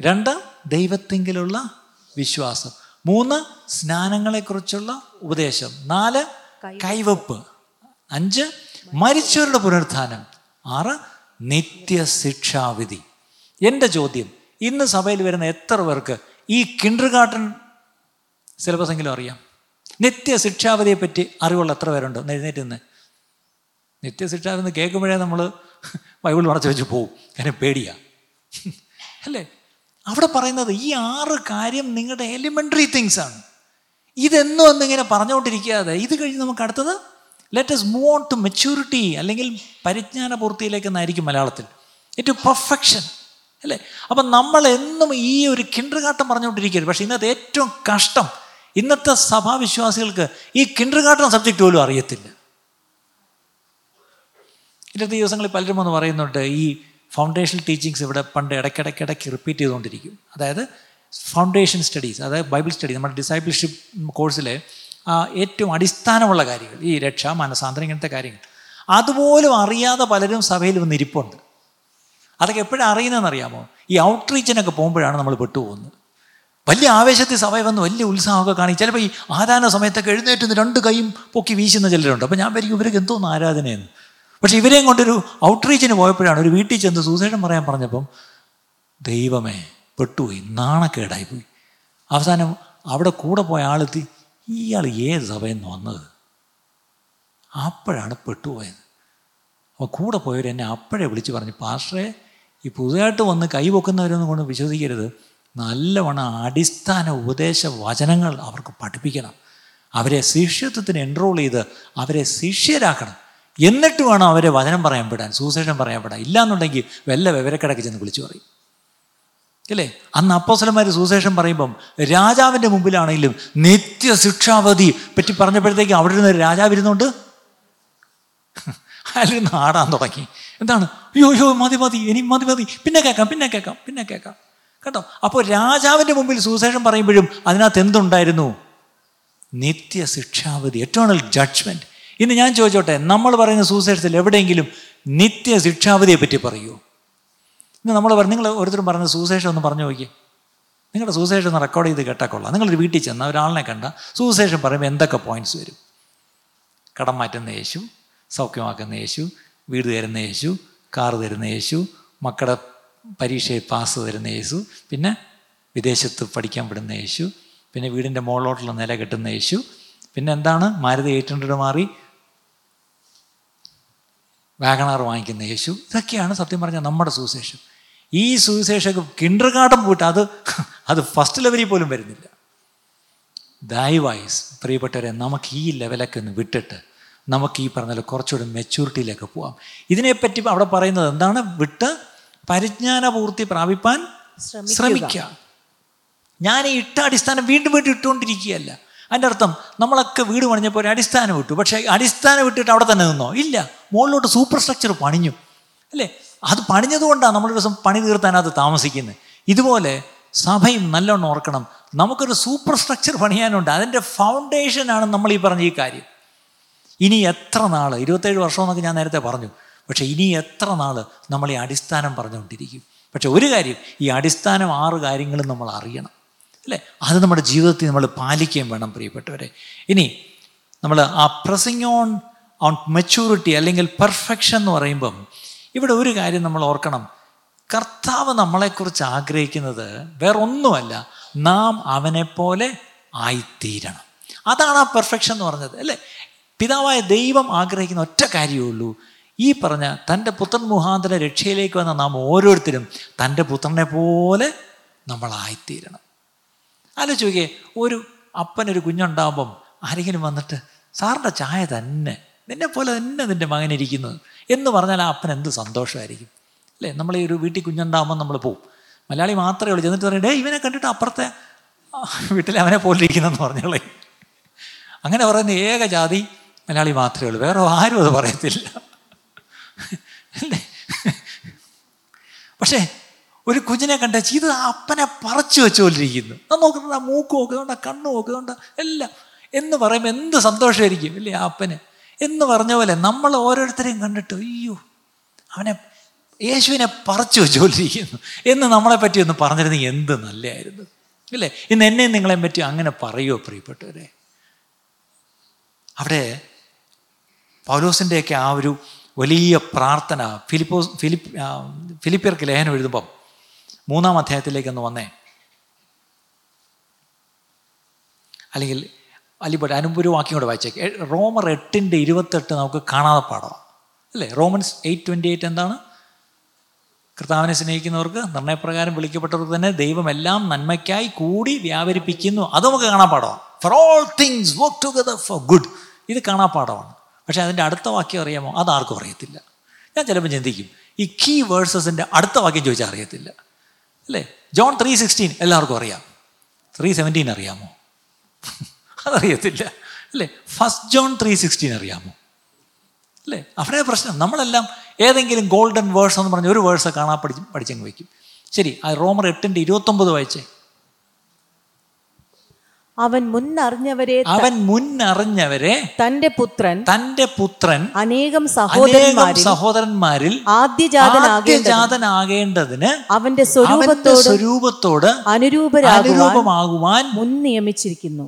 രണ്ട് ദൈവത്തെങ്കിലുള്ള വിശ്വാസം. മൂന്ന് സ്നാനങ്ങളെക്കുറിച്ചുള്ള ഉപദേശം. നാല് കൈവപ്പ്. അഞ്ച് മരിച്ചവരുടെ പുനരുത്ഥാനം. ആറ് നിത്യ ശിക്ഷാവിധി എന്റെ ചോദ്യം ഇന്ന് സഭയിൽ വരുന്ന എത്ര പേർക്ക് ഈ കിൻഡർ ഗാർട്ടൻ സിലബസ് എങ്കിലും അറിയാം? നിത്യശിക്ഷാവിധിയെ പറ്റി അറിവുള്ള എത്ര പേരുണ്ട്? എഴുന്നേറ്റ് നിന്ന്. നിത്യശിക്ഷാവിധി കേൾക്കുമ്പോഴേ നമ്മൾ ബൈബിൾ മറച്ചു വെച്ച് പോവും. കാരണം പേടിയാ. അല്ലേ? അവിടെ പറയുന്നത് ഈ ആറ് കാര്യം നിങ്ങളുടെ എലിമെന്ററി തിങ്സ് ആണ്. ഇതെന്നും എന്നിങ്ങനെ പറഞ്ഞുകൊണ്ടിരിക്കാതെ ഇത് കഴിഞ്ഞ് നമുക്ക് അടുത്തത് let's move on to maturity അല്ലെങ്കിൽ പരിജ്ഞാന പൂർത്തിയിലേക്ക് എന്നായിരിക്കും മലയാളത്തിൽ. ടു പെർഫെക്ഷൻ അല്ലേ? അപ്പം നമ്മൾ എന്നും ഈ ഒരു കിണ്ടർ കാട്ടം പറഞ്ഞുകൊണ്ടിരിക്കരുത്. പക്ഷേ ഇന്നത്തെ ഏറ്റവും കഷ്ടം ഇന്നത്തെ സഭാവിശ്വാസികൾക്ക് ഈ കിണ്ടർകാട്ടം സബ്ജക്റ്റ് പോലും അറിയത്തില്ല. ഇന്നത്തെ ദിവസങ്ങളിൽ പലരും ഒന്ന് പറയുന്നുണ്ട് ഈ ഫൗണ്ടേഷൻ ടീച്ചിങ്സ് ഇവിടെ പണ്ട് ഇടയ്ക്കിടയ്ക്ക് ഇടയ്ക്ക് റിപ്പീറ്റ് ചെയ്തുകൊണ്ടിരിക്കും. അതായത് ഫൗണ്ടേഷൻ സ്റ്റഡീസ് അതായത് ബൈബിൾ സ്റ്റഡി നമ്മുടെ ഡിസൈബിൾഷിപ്പ് കോഴ്സിലെ ഏറ്റവും അടിസ്ഥാനമുള്ള കാര്യങ്ങൾ ഈ രക്ഷ മനസാന്തരം ഇങ്ങനത്തെ കാര്യങ്ങൾ. അതുപോലും അറിയാതെ പലരും സഭയിൽ വന്ന് ഇരിപ്പുണ്ട്. അതൊക്കെ എപ്പോഴാണ് അറിയുന്നതെന്ന് അറിയാമോ ഈ ഔട്ട്റീച്ചിനൊക്കെ പോകുമ്പോഴാണ് നമ്മൾ പെട്ടുപോകുന്നത്. വലിയ ആവേശത്തിൽ സഭയിൽ വന്ന് വലിയ ഉത്സാഹമൊക്കെ കാണിക്കും ചിലപ്പോൾ ഈ ആരാധന സമയത്തൊക്കെ എഴുന്നേറ്റ് രണ്ട് കൈയും പൊക്കി വീശുന്ന ചിലരുണ്ട്. അപ്പോൾ ഞാൻ വരിക്കും ഇവർക്ക് എന്തോന്ന് ആരാധനയെന്ന്. പക്ഷെ ഇവരെയും കൊണ്ടൊരു ഔട്ട്റീച്ചിന് പോയപ്പോഴാണ് ഒരു വീട്ടിൽ ചെന്ന് സൂസൈഡം പറയാൻ പറഞ്ഞപ്പം ദൈവമേ പെട്ടുപോയി നാണക്കേടായി പോയി അവസാനം അവിടെ കൂടെ പോയ ആളെത്തി ഇയാൾ ഏത് സഭയിൽ നിന്ന് വന്നത്? അപ്പോഴാണ് പെട്ടുപോയത്. അപ്പോൾ കൂടെ പോയവർ എന്നെ അപ്പോഴേ വിളിച്ച് പറഞ്ഞു പാസ്റ്ററെ ഈ പുതുതായിട്ട് വന്ന് കൈവെക്കുന്നവരൊന്നും കൊണ്ട് വിശ്വസിക്കരുത്. നല്ലവണ്ണം അടിസ്ഥാന ഉപദേശ വചനങ്ങൾ അവർക്ക് പഠിപ്പിക്കണം. അവരെ ശിഷ്യത്വത്തിന് എൻറോൾ ചെയ്ത് അവരെ ശിഷ്യരാക്കണം. എന്നിട്ട് വേണം അവരെ വചനം പറയാൻ പെടാൻ സുശേഷം പറയാൻ വിടാൻ ഇല്ലാന്നുണ്ടെങ്കിൽ വല്ല വിവരക്കിടക്ക് ചെന്ന് വിളിച്ചു പറയും. അല്ലേ? അന്ന് അപ്പോസലന്മാർ സുശേഷം പറയുമ്പം രാജാവിന്റെ മുമ്പിലാണെങ്കിലും നിത്യ ശിക്ഷാവധി പറ്റി പറഞ്ഞപ്പോഴത്തേക്ക് അവിടെ ഇരുന്ന് ഇരുന്നുണ്ട് അയാളിരുന്ന് ആടാൻ തുടങ്ങി. എന്താണ്? അയ്യോ അയ്യോ മതി മതി ഇനി മതി മതി. പിന്നെ കേൾക്കാം പിന്നെ കേൾക്കാം പിന്നെ കേൾക്കാം. കേട്ടോ? അപ്പോൾ രാജാവിന്റെ മുമ്പിൽ സുശേഷം പറയുമ്പോഴും അതിനകത്ത് എന്തുണ്ടായിരുന്നു? നിത്യ ശിക്ഷാവധി എറ്റേണൽ ജഡ്ജ്മെന്റ് ഇന്ന് ഞാൻ ചോദിച്ചോട്ടെ നമ്മൾ പറയുന്ന സൂസൈഡ്സിൽ എവിടെയെങ്കിലും നിത്യ ശിക്ഷാവിധിയെ പറ്റി പറയുമോ ഇന്ന് നമ്മൾ പറഞ്ഞു നിങ്ങൾ ഓരോരുത്തരും പറഞ്ഞ സൂസൈഡ് ഒന്ന് പറഞ്ഞു നോക്കിയേ. നിങ്ങളുടെ സൂസൈഡ് ഒന്ന് റെക്കോർഡ് ചെയ്ത് നിങ്ങൾ നിങ്ങളൊരു വീട്ടിൽ ചെന്ന ഒരാളിനെ കണ്ട സൂസേഷം പറയുമ്പോൾ എന്തൊക്കെ പോയിന്റ്സ് വരും? കടം മാറ്റുന്ന യേശു സൗഖ്യമാക്കുന്ന യേശു വീട് തരുന്ന യേശു കാറ് തരുന്ന യേശു മക്കളുടെ പരീക്ഷയിൽ പാസ് തരുന്ന യേശു പിന്നെ വിദേശത്ത് പഠിക്കാൻ വിടുന്ന യേശു പിന്നെ വീടിന്റെ മുകളിലോട്ടുള്ള നില കെട്ടുന്ന യേശു പിന്നെ എന്താണ്? മാരുതി എയ്റ്റ് ഹൺഡ്രഡ് മാറി വാഗണാർ വാങ്ങിക്കുന്ന യേശു. ഇതൊക്കെയാണ് സത്യം പറഞ്ഞാൽ നമ്മുടെ സുവിശേഷം. ഈ സുവിശേഷം കിണ്ടർ ഗാർഡൻ പോയിട്ട് അത് അത് ഫസ്റ്റ് ലെവലിൽ പോലും വരുന്നില്ല. ദയവായിസ് പ്രിയപ്പെട്ടവരെ നമുക്ക് ഈ ലെവലൊക്കെ ഒന്ന് വിട്ടിട്ട് നമുക്ക് ഈ പറഞ്ഞ കുറച്ചുകൂടി മെച്യൂരിറ്റിയിലേക്ക് പോവാം. ഇതിനെപ്പറ്റി അവിടെ പറയുന്നത് എന്താണ്? വിട്ട് പരിജ്ഞാനപൂർത്തി പ്രാപിപ്പാൻ ശ്രമിക്കുക. ഞാൻ ഈ ഇട്ട അടിസ്ഥാനം വീണ്ടും വീണ്ടും ഇട്ടുകൊണ്ടിരിക്കുകയല്ല. അതിന്റെ അർത്ഥം നമ്മളൊക്കെ വീട് പണിഞ്ഞപ്പോൾ ഒരു അടിസ്ഥാനം വിട്ടു. പക്ഷേ അടിസ്ഥാനം വിട്ടിട്ട് അവിടെ തന്നെ നിന്നോ? ഇല്ല. മുകളിലോട്ട് സൂപ്പർ സ്ട്രക്ചർ പണിഞ്ഞു. അല്ലേ? അത് പണിഞ്ഞതുകൊണ്ടാണ് നമ്മൾ ദിവസം പണി തീർത്താനത് താമസിക്കുന്നത്. ഇതുപോലെ സഭയും നല്ലോണം ഓർക്കണം. നമുക്കൊരു സൂപ്പർ സ്ട്രക്ചർ പണിയാനുണ്ട്. അതിന്റെ ഫൗണ്ടേഷനാണ് നമ്മൾ ഈ പറഞ്ഞ ഈ കാര്യം. ഇനി എത്ര നാൾ? ഇരുപത്തേഴ് വർഷമെന്നൊക്കെ ഞാൻ നേരത്തെ പറഞ്ഞു. പക്ഷേ ഇനി എത്ര നാൾ നമ്മൾ ഈ അടിസ്ഥാനം പറഞ്ഞുകൊണ്ടിരിക്കും? പക്ഷെ ഒരു കാര്യം ഈ അടിസ്ഥാനം ആറ് കാര്യങ്ങളും നമ്മൾ അറിയണം. അല്ലേ? അത് നമ്മുടെ ജീവിതത്തിൽ നമ്മൾ പാലിക്കുകയും വേണം പ്രിയപ്പെട്ടവരെ. ഇനി നമ്മൾ ആ പ്രസിങ് ഓൺ ഓൺ മെച്യൂരിറ്റി അല്ലെങ്കിൽ പെർഫെക്ഷൻ എന്ന് പറയുമ്പം ഇവിടെ ഒരു കാര്യം നമ്മൾ ഓർക്കണം. കർത്താവ് നമ്മളെക്കുറിച്ച് ആഗ്രഹിക്കുന്നത് വേറൊന്നുമല്ല നാം അവനെപ്പോലെ ആയിത്തീരണം. അതാണ് ആ പെർഫെക്ഷൻ എന്ന് പറഞ്ഞത് അല്ലേ? പിതാവായ ദൈവം ആഗ്രഹിക്കുന്ന ഒറ്റ കാര്യമേ ഉള്ളൂ. ഈ പറഞ്ഞ തന്റെ പുത്രൻ മുഖാന്തര രക്ഷയിലേക്ക് വന്ന നാം ഓരോരുത്തരും തന്റെ പുത്രനെ പോലെ നമ്മളായിത്തീരണം ആലോചിക്കേ ഒരു അപ്പനൊരു കുഞ്ഞുണ്ടാകുമ്പം ആരെങ്കിലും വന്നിട്ട് സാറിന്റെ ചായ തന്നെ നിന്നെ പോലെ തന്നെ നിന്റെ മകനിരിക്കുന്നത് എന്ന് പറഞ്ഞാൽ ആ അപ്പൻ എന്ത് സന്തോഷമായിരിക്കും. അല്ലേ? നമ്മൾ ഈ ഒരു വീട്ടിൽ കുഞ്ഞുണ്ടാകുമ്പോൾ നമ്മൾ പോവും. മലയാളി മാത്രമേ ഉള്ളൂ. ചെന്നിട്ട് പറയണ്ടേ ഇവനെ കണ്ടിട്ട് അപ്പുറത്തെ വീട്ടിൽ അവനെ പോലെ ഇരിക്കുന്നതെന്ന് പറഞ്ഞോളേ. അങ്ങനെ പറയുന്ന ഏക ജാതി മലയാളി മാത്രമേ ഉള്ളൂ. വേറെ ആരും അത് പറയത്തില്ല. അല്ലേ? പക്ഷേ ഒരു കുഞ്ഞിനെ കണ്ട ഇത് അപ്പനെ പറിച്ചു വെച്ചുകൊണ്ടിരിക്കുന്നു. അത് നോക്കുന്നുണ്ട് മൂക്ക് നോക്കുന്നുണ്ട് കണ്ണ് നോക്കുന്നുണ്ട് എല്ലാം. എന്ന് പറയുമ്പോൾ എന്ത് സന്തോഷമായിരിക്കും ഇല്ലേ ആ അപ്പന്? എന്ന് പറഞ്ഞ പോലെ നമ്മൾ ഓരോരുത്തരെയും കണ്ടിട്ട് അയ്യോ അവനെ യേശുവിനെ പറിച്ചു വെച്ചുകൊണ്ടിരിക്കുന്നു. എന്ന് നമ്മളെ പറ്റി ഒന്ന് പറഞ്ഞിരുന്നെങ്കിൽ എന്ത് നല്ലതായിരുന്നു. ഇല്ലേ ഇന്ന് എന്നെ നിങ്ങളെ പറ്റി അങ്ങനെ പറയുമോ പ്രിയപ്പെട്ടവരെ? അവിടെ പൗലോസിന്റെയൊക്കെ ആ ഒരു വലിയ പ്രാർത്ഥന ഫിലിപ്പോസ് ഫിലിപ്പ് ഫിലിപ്പിയർക്ക് ലേഖനം എഴുതുമ്പം മൂന്നാം അധ്യായത്തിലേക്ക് ഒന്ന് വന്നേ. അല്ലെങ്കിൽ അലിബട്ട് അതിനുമ്പ് വാക്യം കൂടെ വായിച്ചേക്ക്. റോമർ എട്ടിന്റെ ഇരുപത്തെട്ട് നമുക്ക് കാണാതെ പാടാം. അല്ലേ? റോമൻസ് എയ്റ്റ് ട്വന്റി എയ്റ്റ് എന്താണ്? കർത്താവിനെ സ്നേഹിക്കുന്നവർക്ക് നിർണയപ്രകാരം വിളിക്കപ്പെട്ടവർക്ക് തന്നെ ദൈവം എല്ലാം നന്മയ്ക്കായി കൂടി വ്യാപരിപ്പിക്കുന്നു. അത് നമുക്ക് കാണാൻ പാടമാണ് for all things work together for good ഇത് കാണാൻ പാടമാണ് പക്ഷേ അതിന്റെ അടുത്ത വാക്യം അറിയാമോ? അത് ആർക്കും അറിയത്തില്ല. ഞാൻ ചിലപ്പോൾ ചിന്തിക്കും ഈ കീ വേഴ്സസിന്റെ അടുത്ത വാക്യം ചോദിച്ചാൽ അറിയത്തില്ല. അല്ലേ? ജോൺ ത്രീ സിക്സ്റ്റീൻ എല്ലാവർക്കും അറിയാം. ത്രീ സെവന്റീൻ അറിയാമോ? അതറിയത്തില്ല. അല്ലേ? ഫസ്റ്റ് ജോൺ ത്രീ സിക്സ്റ്റീൻ അറിയാമോ? അല്ലേ? അവിടെ പ്രശ്നം. നമ്മളെല്ലാം ഏതെങ്കിലും ഗോൾഡൻ വേഴ്സ് എന്ന് പറഞ്ഞ ഒരു വേഴ്സ് കാണാൻ പഠിച്ച് പഠിച്ചങ്ങ് വയ്ക്കും. ശരി ആ റോമർ എട്ടിന്റെ ഇരുപത്തൊമ്പത് വായിച്ചേ. അവൻ മുന്നറിഞ്ഞവരെ അവൻ മുന്നറിഞ്ഞവരെ തന്റെ പുത്രൻ തന്റെ പുത്രൻ അനേകം സഹോദരന്മാരിൽ സഹോദരന്മാരിൽ ആദ്യജാതനാകേണ്ടത് ആദ്യജാതനാകേണ്ടതിന് അവന്റെ സ്വരൂപത്തോട് സ്വരൂപത്തോട് അനുരൂപമാകുവാൻ മുൻ നിയമിച്ചിരിക്കുന്നു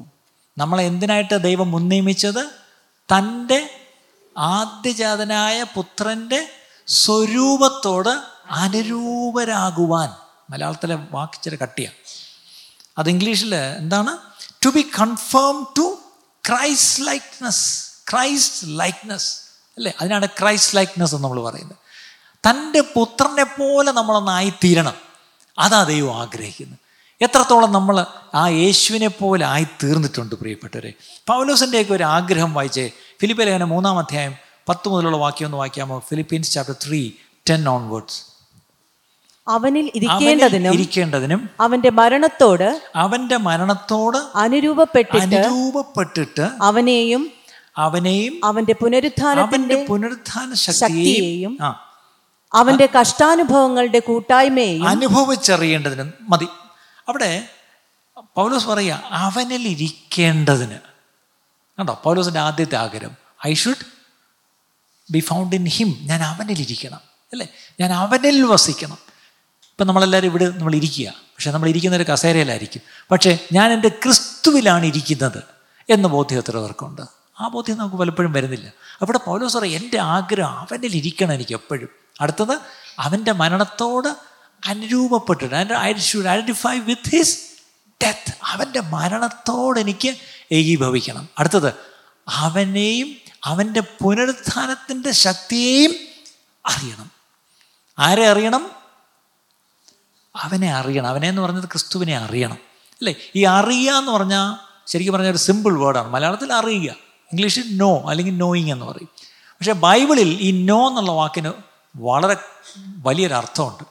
നമ്മളെ എന്തിനായിട്ട് ദൈവം മുൻനിയമിച്ചത്? തന്റെ ആദ്യജാതനായ പുത്രന്റെ സ്വരൂപത്തോട് അനുരൂപരാകുവാൻ. മലയാളത്തിലെ വാക്കിച്ചിരി കട്ടിയാണ് അത് ഇംഗ്ലീഷിൽ എന്താണ്? To be conform to Christ likeness Christ likeness അല്ലേ? അതിനാണ് ക്രൈസ്റ്റ് ലൈക്ക്നെസ് എന്ന് നമ്മൾ പറയുന്നത്. തന്റെ പുത്രനെ പോലെ നമ്മളൊന്നായിത്തീരണം അതാ ദൈവം ആഗ്രഹിക്കുന്നത്. എത്രത്തോളം നമ്മൾ ആ യേശുവിനെ പോലെ ആയി തീർന്നിട്ടുണ്ട് പ്രിയപ്പെട്ടവരെ. പൗലോസിന്റെയൊക്കെ ഒരു ആഗ്രഹം വായിച്ചേ. ഫിലിപ്പിലെ ലേഖനം മൂന്നാം അധ്യായം പത്ത് മുതലുള്ള വാക്യം ഒന്ന് വായിക്കാമോ? Philippians chapter three ten onwards അവനിൽ ഇരിക്കേണ്ടതിനും ഇരിക്കേണ്ടതിനും അവന്റെ മരണത്തോട് അവന്റെ മരണത്തോട് അനുരൂപപ്പെട്ടിട്ട് അനുരൂപപ്പെട്ടിട്ട് അവനെയും അവനെയും അവന്റെ പുനരുത്ഥാനത്തിന്റെ അവന്റെ പുനരുത്ഥാന ശക്തിയെയും ശക്തിയെയും അവന്റെ കഷ്ടാനുഭവങ്ങളുടെ കൂട്ടായ്മയെയും അനുഭവിച്ചറിയേണ്ടതിനും മതി. അവിടെ പൗലോസ് പറയുക അവനിൽ ഇരിക്കേണ്ടതിന്. കണ്ടോ? പൗലോസിന്റെ ആദ്യത്തെ ആഗ്രഹം I should be found in him ഞാൻ അവനിൽ ഇരിക്കണം. അല്ലേ? ഞാൻ അവനിൽ വസിക്കണം. ഇപ്പം നമ്മളെല്ലാവരും ഇവിടെ നമ്മൾ ഇരിക്കുക പക്ഷേ നമ്മൾ ഇരിക്കുന്ന ഒരു കസേരയിലായിരിക്കും. പക്ഷേ ഞാൻ എന്റെ ക്രിസ്തുവിലാണ് ഇരിക്കുന്നത് എന്ന ബോധ്യം എത്ര പേർക്കുണ്ട്? ആ ബോധ്യം നമുക്ക് പലപ്പോഴും വരുന്നില്ല. അവിടെ പൗലോസ് സാറേ എന്റെ ആഗ്രഹം അവനിൽ ഇരിക്കണം എനിക്ക് എപ്പോഴും. അടുത്തത് അവന്റെ മരണത്തോട് അനുരൂപപ്പെട്ടിട്ട് I should identify with his death. അവന്റെ മരണത്തോട് എനിക്ക് ഏകീഭവിക്കണം. അടുത്തത് അവനെയും അവന്റെ പുനരുത്ഥാനത്തിന്റെ ശക്തിയെയും അറിയണം. ആരെ അറിയണം? അവനെ അറിയണം. അവനെ എന്ന് പറഞ്ഞത് ക്രിസ്തുവിനെ അറിയണം. അല്ലേ? ഈ അറിയുക എന്ന് പറഞ്ഞാൽ ശരിക്കും പറഞ്ഞാൽ ഒരു സിമ്പിൾ വേർഡാണ് മലയാളത്തിൽ അറിയുക. ഇംഗ്ലീഷിൽ നോ അല്ലെങ്കിൽ നോയിങ് എന്ന് പറയും. പക്ഷേ ബൈബിളിൽ ഈ നോ എന്നുള്ള വാക്കിന് വളരെ വലിയൊരു അർത്ഥമുണ്ട്.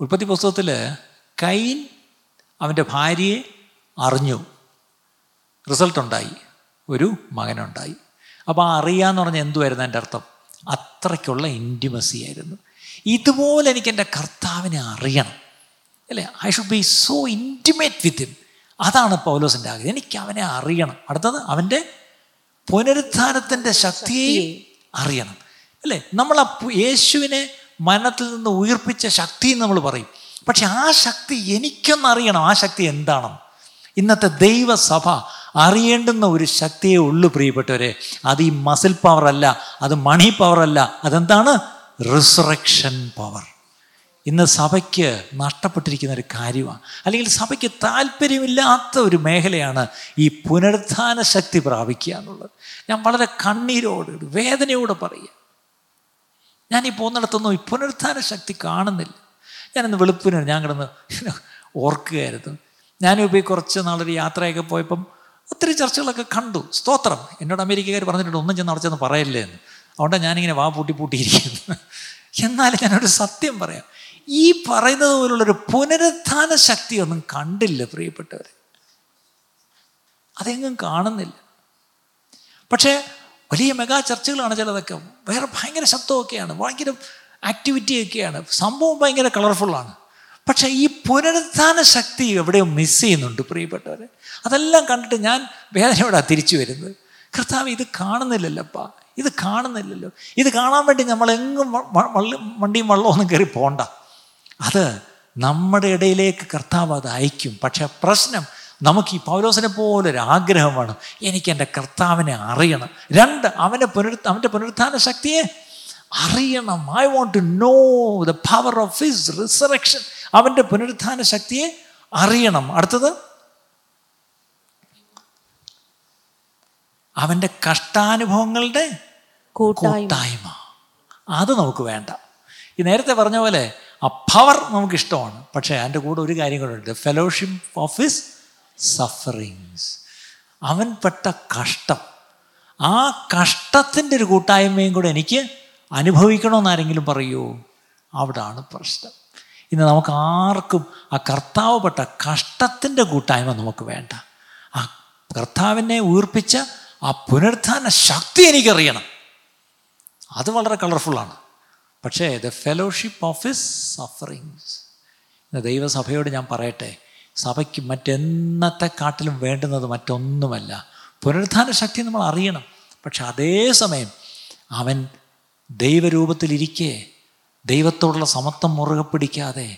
ഉൽപ്പത്തി പുസ്തകത്തിൽ കൈൻ അവന്റെ ഭാര്യയെ അറിഞ്ഞു. റിസൾട്ട് ഉണ്ടായി. ഒരു മകനുണ്ടായി. അപ്പോൾ ആ അറിയാന്ന് പറഞ്ഞാൽ എന്തുമായിരുന്നു എന്റെ അർത്ഥം? അത്രയ്ക്കുള്ള ഇന്റിമസി ആയിരുന്നു. ഇതുപോലെ എനിക്ക് എന്റെ കർത്താവിനെ അറിയണം. അല്ലേ? I should be so intimate with him അതാണ് പൗലോസിന്റെ ആഗ്രഹം. എനിക്ക് അവനെ അറിയണം. അടുത്തത് അവന്റെ പുനരുത്ഥാനത്തിന്റെ ശക്തിയെ അറിയണം. അല്ലേ? നമ്മൾ ആ യേശുവിനെ മരണത്തിൽ നിന്ന് ഉയർപ്പിച്ച ശക്തി നമ്മൾ പറയും. പക്ഷെ ആ ശക്തി എനിക്കൊന്ന് അറിയണം. ആ ശക്തി എന്താണെന്ന്. ഇന്നത്തെ ദൈവസഭ അറിയേണ്ടുന്ന ഒരു ശക്തിയേ ഉള്ളൂ പ്രിയപ്പെട്ടവരെ. അത് ഈ മസിൽ പവർ അല്ല അത് മണി പവർ അല്ല. അതെന്താണ്? റിസറക്ഷൻ പവർ ഇന്ന് സഭയ്ക്ക് നഷ്ടപ്പെട്ടിരിക്കുന്ന ഒരു കാര്യമാണ്. അല്ലെങ്കിൽ സഭയ്ക്ക് താല്പര്യമില്ലാത്ത ഒരു മേഖലയാണ് ഈ പുനരുത്ഥാന ശക്തി പ്രാപിക്കുക എന്നുള്ളത്. ഞാൻ വളരെ കണ്ണീരോട് വേദനയോടെ പറയുക. ഞാൻ ഈ പോകുന്നിടത്തൊന്നും ഈ പുനരുത്ഥാന ശക്തി കാണുന്നില്ല. ഞാനിന്ന് വെളുപ്പിന് ഞാൻ കിടന്ന് ഓർക്കുകയായിരുന്നു. ഞാനും ഈ കുറച്ച് നാളൊരു യാത്രയൊക്കെ പോയപ്പം ഒത്തിരി ചർച്ചകളൊക്കെ കണ്ടു. സ്തോത്രം. എന്നോട് അമേരിക്കക്കാർ പറഞ്ഞിട്ടുണ്ട് ഒന്നും ചെന്ന് അവിടെ ചെന്ന് പറയല്ലേ എന്ന്. അതുകൊണ്ടാണ് ഞാനിങ്ങനെ വാ പൂട്ടി പൂട്ടിയിരിക്കുന്നത്. എന്നാലും ഞാനൊരു സത്യം പറയാം. ഈ പറയുന്നത് പോലുള്ളൊരു പുനരുത്ഥാന ശക്തി ഒന്നും കണ്ടില്ല പ്രിയപ്പെട്ടവർ അതെങ്ങും കാണുന്നില്ല. പക്ഷേ വലിയ മെഗാ ചർച്ചകളാണ് ചിലതൊക്കെ. വേറെ ഭയങ്കര ശബ്ദമൊക്കെയാണ്. ഭയങ്കര ആക്ടിവിറ്റിയൊക്കെയാണ്. സംഭവം ഭയങ്കര കളർഫുള്ളാണ്. പക്ഷേ ഈ പുനരുത്ഥാന ശക്തി എവിടെയോ മിസ് ചെയ്യുന്നുണ്ട് പ്രിയപ്പെട്ടവരെ. അതെല്ലാം കണ്ടിട്ട് ഞാൻ വേദനയോടെ തിരിച്ചു വരുന്നത്. കർത്താവ് ഇത് കാണുന്നില്ലല്ലപ്പാ. ഇത് കാണുന്നില്ലല്ലോ. ഇത് കാണാൻ വേണ്ടി നമ്മളെങ്ങും വണ്ടിയും വള്ളമൊന്നും കയറി പോണ്ട. അത് നമ്മുടെ ഇടയിലേക്ക് കർത്താവ് അത് അയക്കും. പക്ഷെ പ്രശ്നം നമുക്ക് ഈ പൗലോസിനെ പോലെ ഒരു ആഗ്രഹമാണ് എനിക്ക് എന്റെ കർത്താവിനെ അറിയണം. രണ്ട് അവന്റെ പുനരു അവന്റെ പുനരുത്ഥാന ശക്തിയെ അറിയണം. I want to know the power of his resurrection അവന്റെ പുനരുത്ഥാന ശക്തിയെ അറിയണം. അടുത്തത് അവന്റെ കഷ്ടാനുഭവങ്ങളുടെ കൂട്ടായ്മ. അത് നമുക്ക് വേണ്ട. ഈ നേരത്തെ പറഞ്ഞ പോലെ ആ പവർ നമുക്ക് ഇഷ്ടമാണ് പക്ഷേ അതിന്റെ കൂടെ ഒരു കാര്യം കൂടെ ഉണ്ട്. ഫെലോഷിപ്പ് ഓഫ് ഹിസ് സഫറിങ്സ് അവൻ പെട്ട കഷ്ടം. ആ കഷ്ടത്തിന്റെ ഒരു കൂട്ടായ്മയും കൂടെ എനിക്ക് അനുഭവിക്കണമെന്ന് ആരെങ്കിലും പറയുമോ അവിടാണ് പ്രശ്നം. ഇന്ന് നമുക്ക് ആർക്കും ആ കർത്താവ് പെട്ട കഷ്ടത്തിന്റെ കൂട്ടായ്മ നമുക്ക് വേണ്ട. ആ കർത്താവിനെ ഉയർപ്പിച്ച ആ പുനരുത്ഥാന ശക്തി എനിക്കറിയണം. അത് വളരെ കളർഫുള്ളാണ് പക്ഷേ the fellowship of his sufferings ദൈവസഭയോട് ഞാൻ പറയട്ടെ സഭയ്ക്ക് മറ്റെന്നത്തെ കാട്ടിലും വേണ്ടുന്നത് മറ്റൊന്നുമല്ല. പുനരുദ്ധാന ശക്തി നമ്മൾ അറിയണം. പക്ഷെ അതേസമയം അവൻ ദൈവരൂപത്തിലിരിക്കെ ദൈവത്തോടുള്ള സമത്വം മുറുകെ പിടിക്കാതെ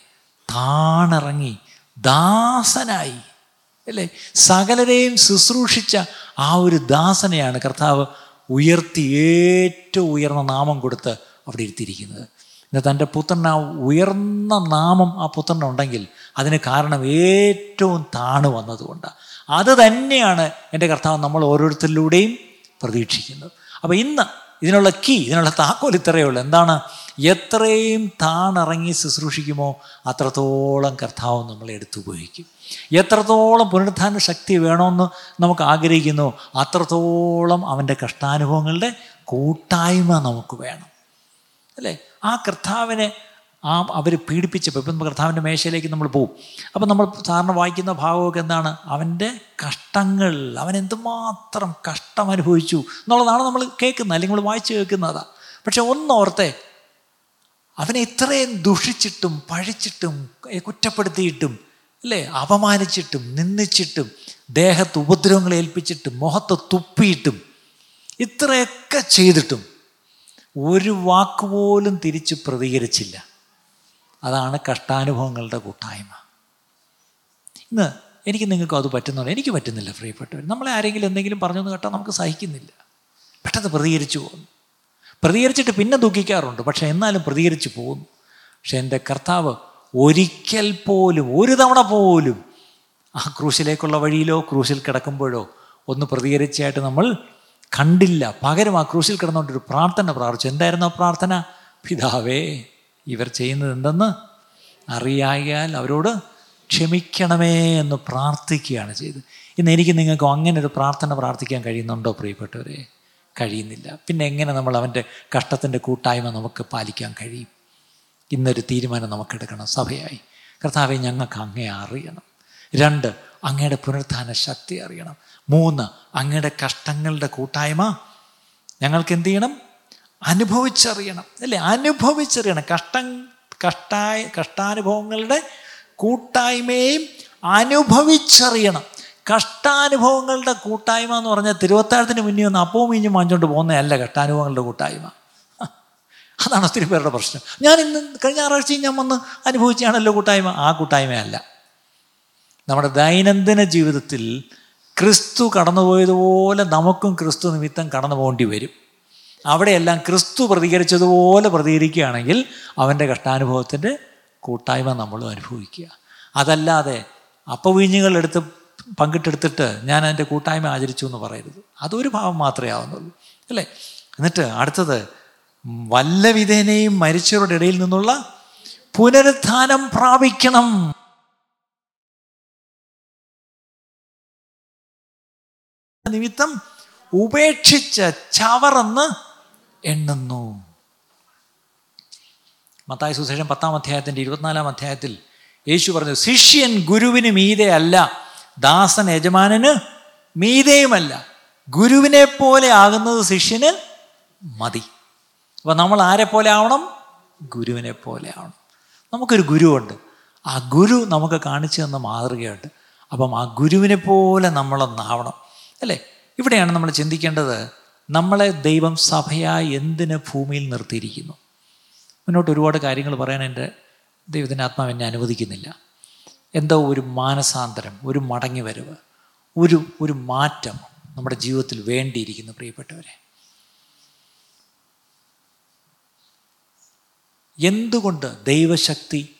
താണിറങ്ങി ദാസനായി. അല്ലേ? സകലരെയും ശുശ്രൂഷിച്ച ആ ഒരു ദാസനെയാണ് കർത്താവ് ഉയർത്തി ഏറ്റവും ഉയർന്ന നാമം കൊടുത്ത് അവിടെ ഇരുത്തിയിരിക്കുന്നത്. ഇന്ന് തന്റെ പുത്രന് ആ ഉയർന്ന നാമം ആ പുത്രനുണ്ടെങ്കിൽ അതിന് കാരണം ഏറ്റവും താണു വന്നതുകൊണ്ട്. അത് തന്നെയാണ് എന്റെ കർത്താവ് നമ്മൾ ഓരോരുത്തരിലൂടെയും പ്രതീക്ഷിക്കുന്നത്. അപ്പോൾ ഇന്ന് ഇതിനുള്ള കീ ഇതിനുള്ള താക്കോൽ ഇത്രയേ ഉള്ളൂ. എന്താണ്? എത്രയും താണിറങ്ങി ശുശ്രൂഷിക്കുമോ അത്രത്തോളം കർത്താവ് നമ്മളെ എടുത്തുപയോഗിക്കും. എത്രത്തോളം പുനരുത്ഥാന ശക്തി വേണമെന്ന് നമുക്ക് ആഗ്രഹിക്കുന്നു അത്രത്തോളം അവന്റെ കഷ്ടാനുഭവങ്ങളുടെ കൂട്ടായ്മ നമുക്ക് വേണം. അല്ലേ? ആ കർത്താവിനെ ആ അവർ പീഡിപ്പിച്ചപ്പോൾ ഇപ്പം കർത്താവിന്റെ മേശയിലേക്ക് നമ്മൾ പോവും. അപ്പം നമ്മൾ സാറിന് വായിക്കുന്ന ഭാഗമൊക്കെ എന്താണ്? അവന്റെ കഷ്ടങ്ങൾ അവൻ എന്തുമാത്രം കഷ്ടം അനുഭവിച്ചു എന്നുള്ളതാണ് നമ്മൾ കേൾക്കുന്നത് അല്ലെങ്കിൽ നമ്മൾ വായിച്ച് കേൾക്കുന്നതാണ് പക്ഷെ ഒന്നോർത്തെ അവനെ ഇത്രയും ദുഷിച്ചിട്ടും പഴിച്ചിട്ടും കുറ്റപ്പെടുത്തിയിട്ടും അല്ലേ? അപമാനിച്ചിട്ടും നിന്ദിച്ചിട്ടും ദേഹത്ത് ഉപദ്രവങ്ങൾ ഏൽപ്പിച്ചിട്ടും മുഖത്ത് തുപ്പിയിട്ടും ഇത്രയൊക്കെ ചെയ്തിട്ടും ഒരു വാക്കുപോലും തിരിച്ച് പ്രതികരിച്ചില്ല. അതാണ് കഷ്ടാനുഭവങ്ങളുടെ കൂട്ടായ്മ. ഇന്ന് എനിക്ക് നിങ്ങൾക്കും അത് പറ്റുന്നുണ്ട്. എനിക്ക് പറ്റുന്നില്ല പ്രിയപ്പെട്ടവർ. നമ്മളെ ആരെങ്കിലും എന്തെങ്കിലും പറഞ്ഞെന്ന് കേട്ടാൽ നമുക്ക് സഹിക്കുന്നില്ല. പെട്ടെന്ന് പ്രതികരിച്ചു പോകുന്നു. പ്രതികരിച്ചിട്ട് പിന്നെ ദുഃഖിക്കാറുണ്ട്. പക്ഷേ എന്നാലും പ്രതികരിച്ചു പോകുന്നു. പക്ഷേ എന്റെ കർത്താവ് ഒരിക്കൽ പോലും ഒരു തവണ പോലും ആ ക്രൂശിലേക്കുള്ള വഴിയിലോ ക്രൂശിൽ കിടക്കുമ്പോഴോ ഒന്ന് പ്രതികരിച്ചായിട്ട് നമ്മൾ കണ്ടില്ല. പകരം ആ ക്രൂശിൽ കിടന്നുകൊണ്ടൊരു പ്രാർത്ഥന പ്രാർത്ഥിച്ചു. എന്തായിരുന്നു ആ പ്രാർത്ഥന? പിതാവേ ഇവർ ചെയ്യുന്നത് എന്തെന്ന് അറിയായാൽ അവരോട് ക്ഷമിക്കണമേ എന്ന് പ്രാർത്ഥിക്കുകയാണ് ചെയ്തത്. ഇന്ന് എനിക്ക് നിങ്ങൾക്ക് അങ്ങനെ ഒരു പ്രാർത്ഥന പ്രാർത്ഥിക്കാൻ കഴിയുന്നുണ്ടോ പ്രിയപ്പെട്ടവരെ? കഴിയുന്നില്ല. പിന്നെ എങ്ങനെ നമ്മൾ അവന്റെ കഷ്ടത്തിന്റെ കൂട്ടായ്മ നമുക്ക് പാലിക്കാൻ കഴിയും? ഇന്നൊരു തീരുമാനം നമുക്കെടുക്കണം സഭയായി. കർത്താവെ ഞങ്ങൾക്ക് അങ്ങേ അറിയണം. രണ്ട് അങ്ങയുടെ പുനരുത്ഥാന ശക്തി അറിയണം. മൂന്ന് അങ്ങയുടെ കഷ്ടങ്ങളുടെ കൂട്ടായ്മ ഞങ്ങൾക്ക് എന്ത് ചെയ്യണം? അനുഭവിച്ചറിയണം. അല്ലേ? അനുഭവിച്ചറിയണം. കഷ്ടം കഷ്ടായ കഷ്ടാനുഭവങ്ങളുടെ കൂട്ടായ്മയും അനുഭവിച്ചറിയണം. കഷ്ടാനുഭവങ്ങളുടെ കൂട്ടായ്മ എന്ന് പറഞ്ഞാൽ തിരുവത്താഴത്തിന് മുന്നേ ഒന്ന് അപ്പവും മീഞ്ഞും പോകുന്നതല്ല കഷ്ടാനുഭവങ്ങളുടെ കൂട്ടായ്മ. അതാണ് ഒത്തിരി പേരുടെ പ്രശ്നം. ഞാൻ ഇന്ന് കഴിഞ്ഞ ഞായറാഴ്ചയും ഞാൻ വന്ന് അനുഭവിച്ചാണല്ലോ കൂട്ടായ്മ. ആ കൂട്ടായ്മയല്ല. നമ്മുടെ ദൈനംദിന ജീവിതത്തിൽ ക്രിസ്തു കടന്നുപോയതുപോലെ നമുക്കും ക്രിസ്തു നിമിത്തം കടന്നു പോകേണ്ടി വരും. അവിടെയെല്ലാം ക്രിസ്തു പ്രതികരിച്ചതുപോലെ പ്രതികരിക്കുകയാണെങ്കിൽ അവന്റെ കഷ്ടാനുഭവത്തിന്റെ കൂട്ടായ്മ നമ്മളും അനുഭവിക്കുക. അതല്ലാതെ അപ്പവീഞ്ഞുകൾ എടുത്ത് പങ്കിട്ടെടുത്തിട്ട് ഞാൻ എന്റെ കൂട്ടായ്മ ആചരിച്ചു എന്ന് പറയരുത്. അതൊരു ഭാവം മാത്രമേ ആവുന്നുള്ളൂ. അല്ലേ? എന്നിട്ട് അടുത്തത് വല്ല വിധേനയും മരിച്ചവരുടെ ഇടയിൽ നിന്നുള്ള പുനരുത്ഥാനം പ്രാപിക്കണം. നിമിത്തം ഉപേക്ഷിച്ച ചവറെന്ന് എണ്ണുന്നു. മത്തായ സുശേഷം പത്താം അധ്യായത്തിന്റെ ഇരുപത്തിനാലാം അധ്യായത്തിൽ യേശു പറഞ്ഞു ശിഷ്യൻ ഗുരുവിന് മീതെ അല്ല ദാസൻ യജമാനന് മീതെയുമല്ല. ഗുരുവിനെ പോലെ ആകുന്നത് ശിഷ്യന് മതി. അപ്പോൾ നമ്മൾ ആരെ പോലെ ആവണം? ഗുരുവിനെ പോലെ ആവണം. നമുക്കൊരു ഗുരുവുണ്ട്. ആ ഗുരു നമുക്ക് കാണിച്ചു തന്ന മാതൃകയുണ്ട് അപ്പം ആ ഗുരുവിനെ പോലെ നമ്മളൊന്നാവണം. അല്ലേ? ഇവിടെയാണ് നമ്മൾ ചിന്തിക്കേണ്ടത് നമ്മളെ ദൈവം സഭയായി എന്തിന് ഭൂമിയിൽ നിർത്തിയിരിക്കുന്നു? മുന്നോട്ട് ഒരുപാട് കാര്യങ്ങൾ പറയാൻ എന്റെ ദൈവത്തിന്റെ ആത്മാവ് എന്നെ അനുവദിക്കുന്നില്ല. എന്തോ ഒരു മാനസാന്തരം ഒരു മടങ്ങി വരവ് ഒരു ഒരു മാറ്റം നമ്മുടെ ജീവിതത്തിൽ വേണ്ടിയിരിക്കുന്നു പ്രിയപ്പെട്ടവരെ. എന്തുകൊണ്ട് ദൈവശക്തി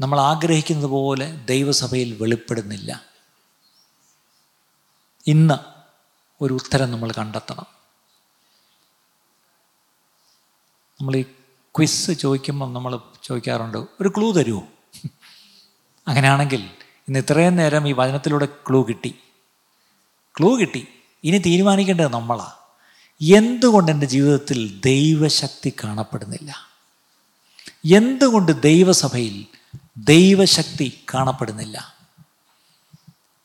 നമ്മൾ ആഗ്രഹിക്കുന്നത് പോലെ ദൈവസഭയിൽ വെളിപ്പെടുന്നില്ല? ഇന്ന് ഒരു ഉത്തരം നമ്മൾ കണ്ടെത്തണം. നമ്മൾ ഈ ക്വിസ് ചോദിക്കുമ്പം നമ്മൾ ചോദിക്കാറുണ്ട് ഒരു ക്ലൂ തരുമോ അങ്ങനെയാണെങ്കിൽ ഇന്ന് ഇത്രയും നേരം ഈ വചനത്തിലൂടെ ക്ലൂ കിട്ടി. ക്ലൂ കിട്ടി. ഇനി തീരുമാനിക്കേണ്ടത് നമ്മളാണ് എന്തുകൊണ്ട് എന്റെ ജീവിതത്തിൽ ദൈവശക്തി കാണപ്പെടുന്നില്ല? എന്തുകൊണ്ട് ദൈവസഭയിൽ ദൈവശക്തി കാണപ്പെടുന്നില്ല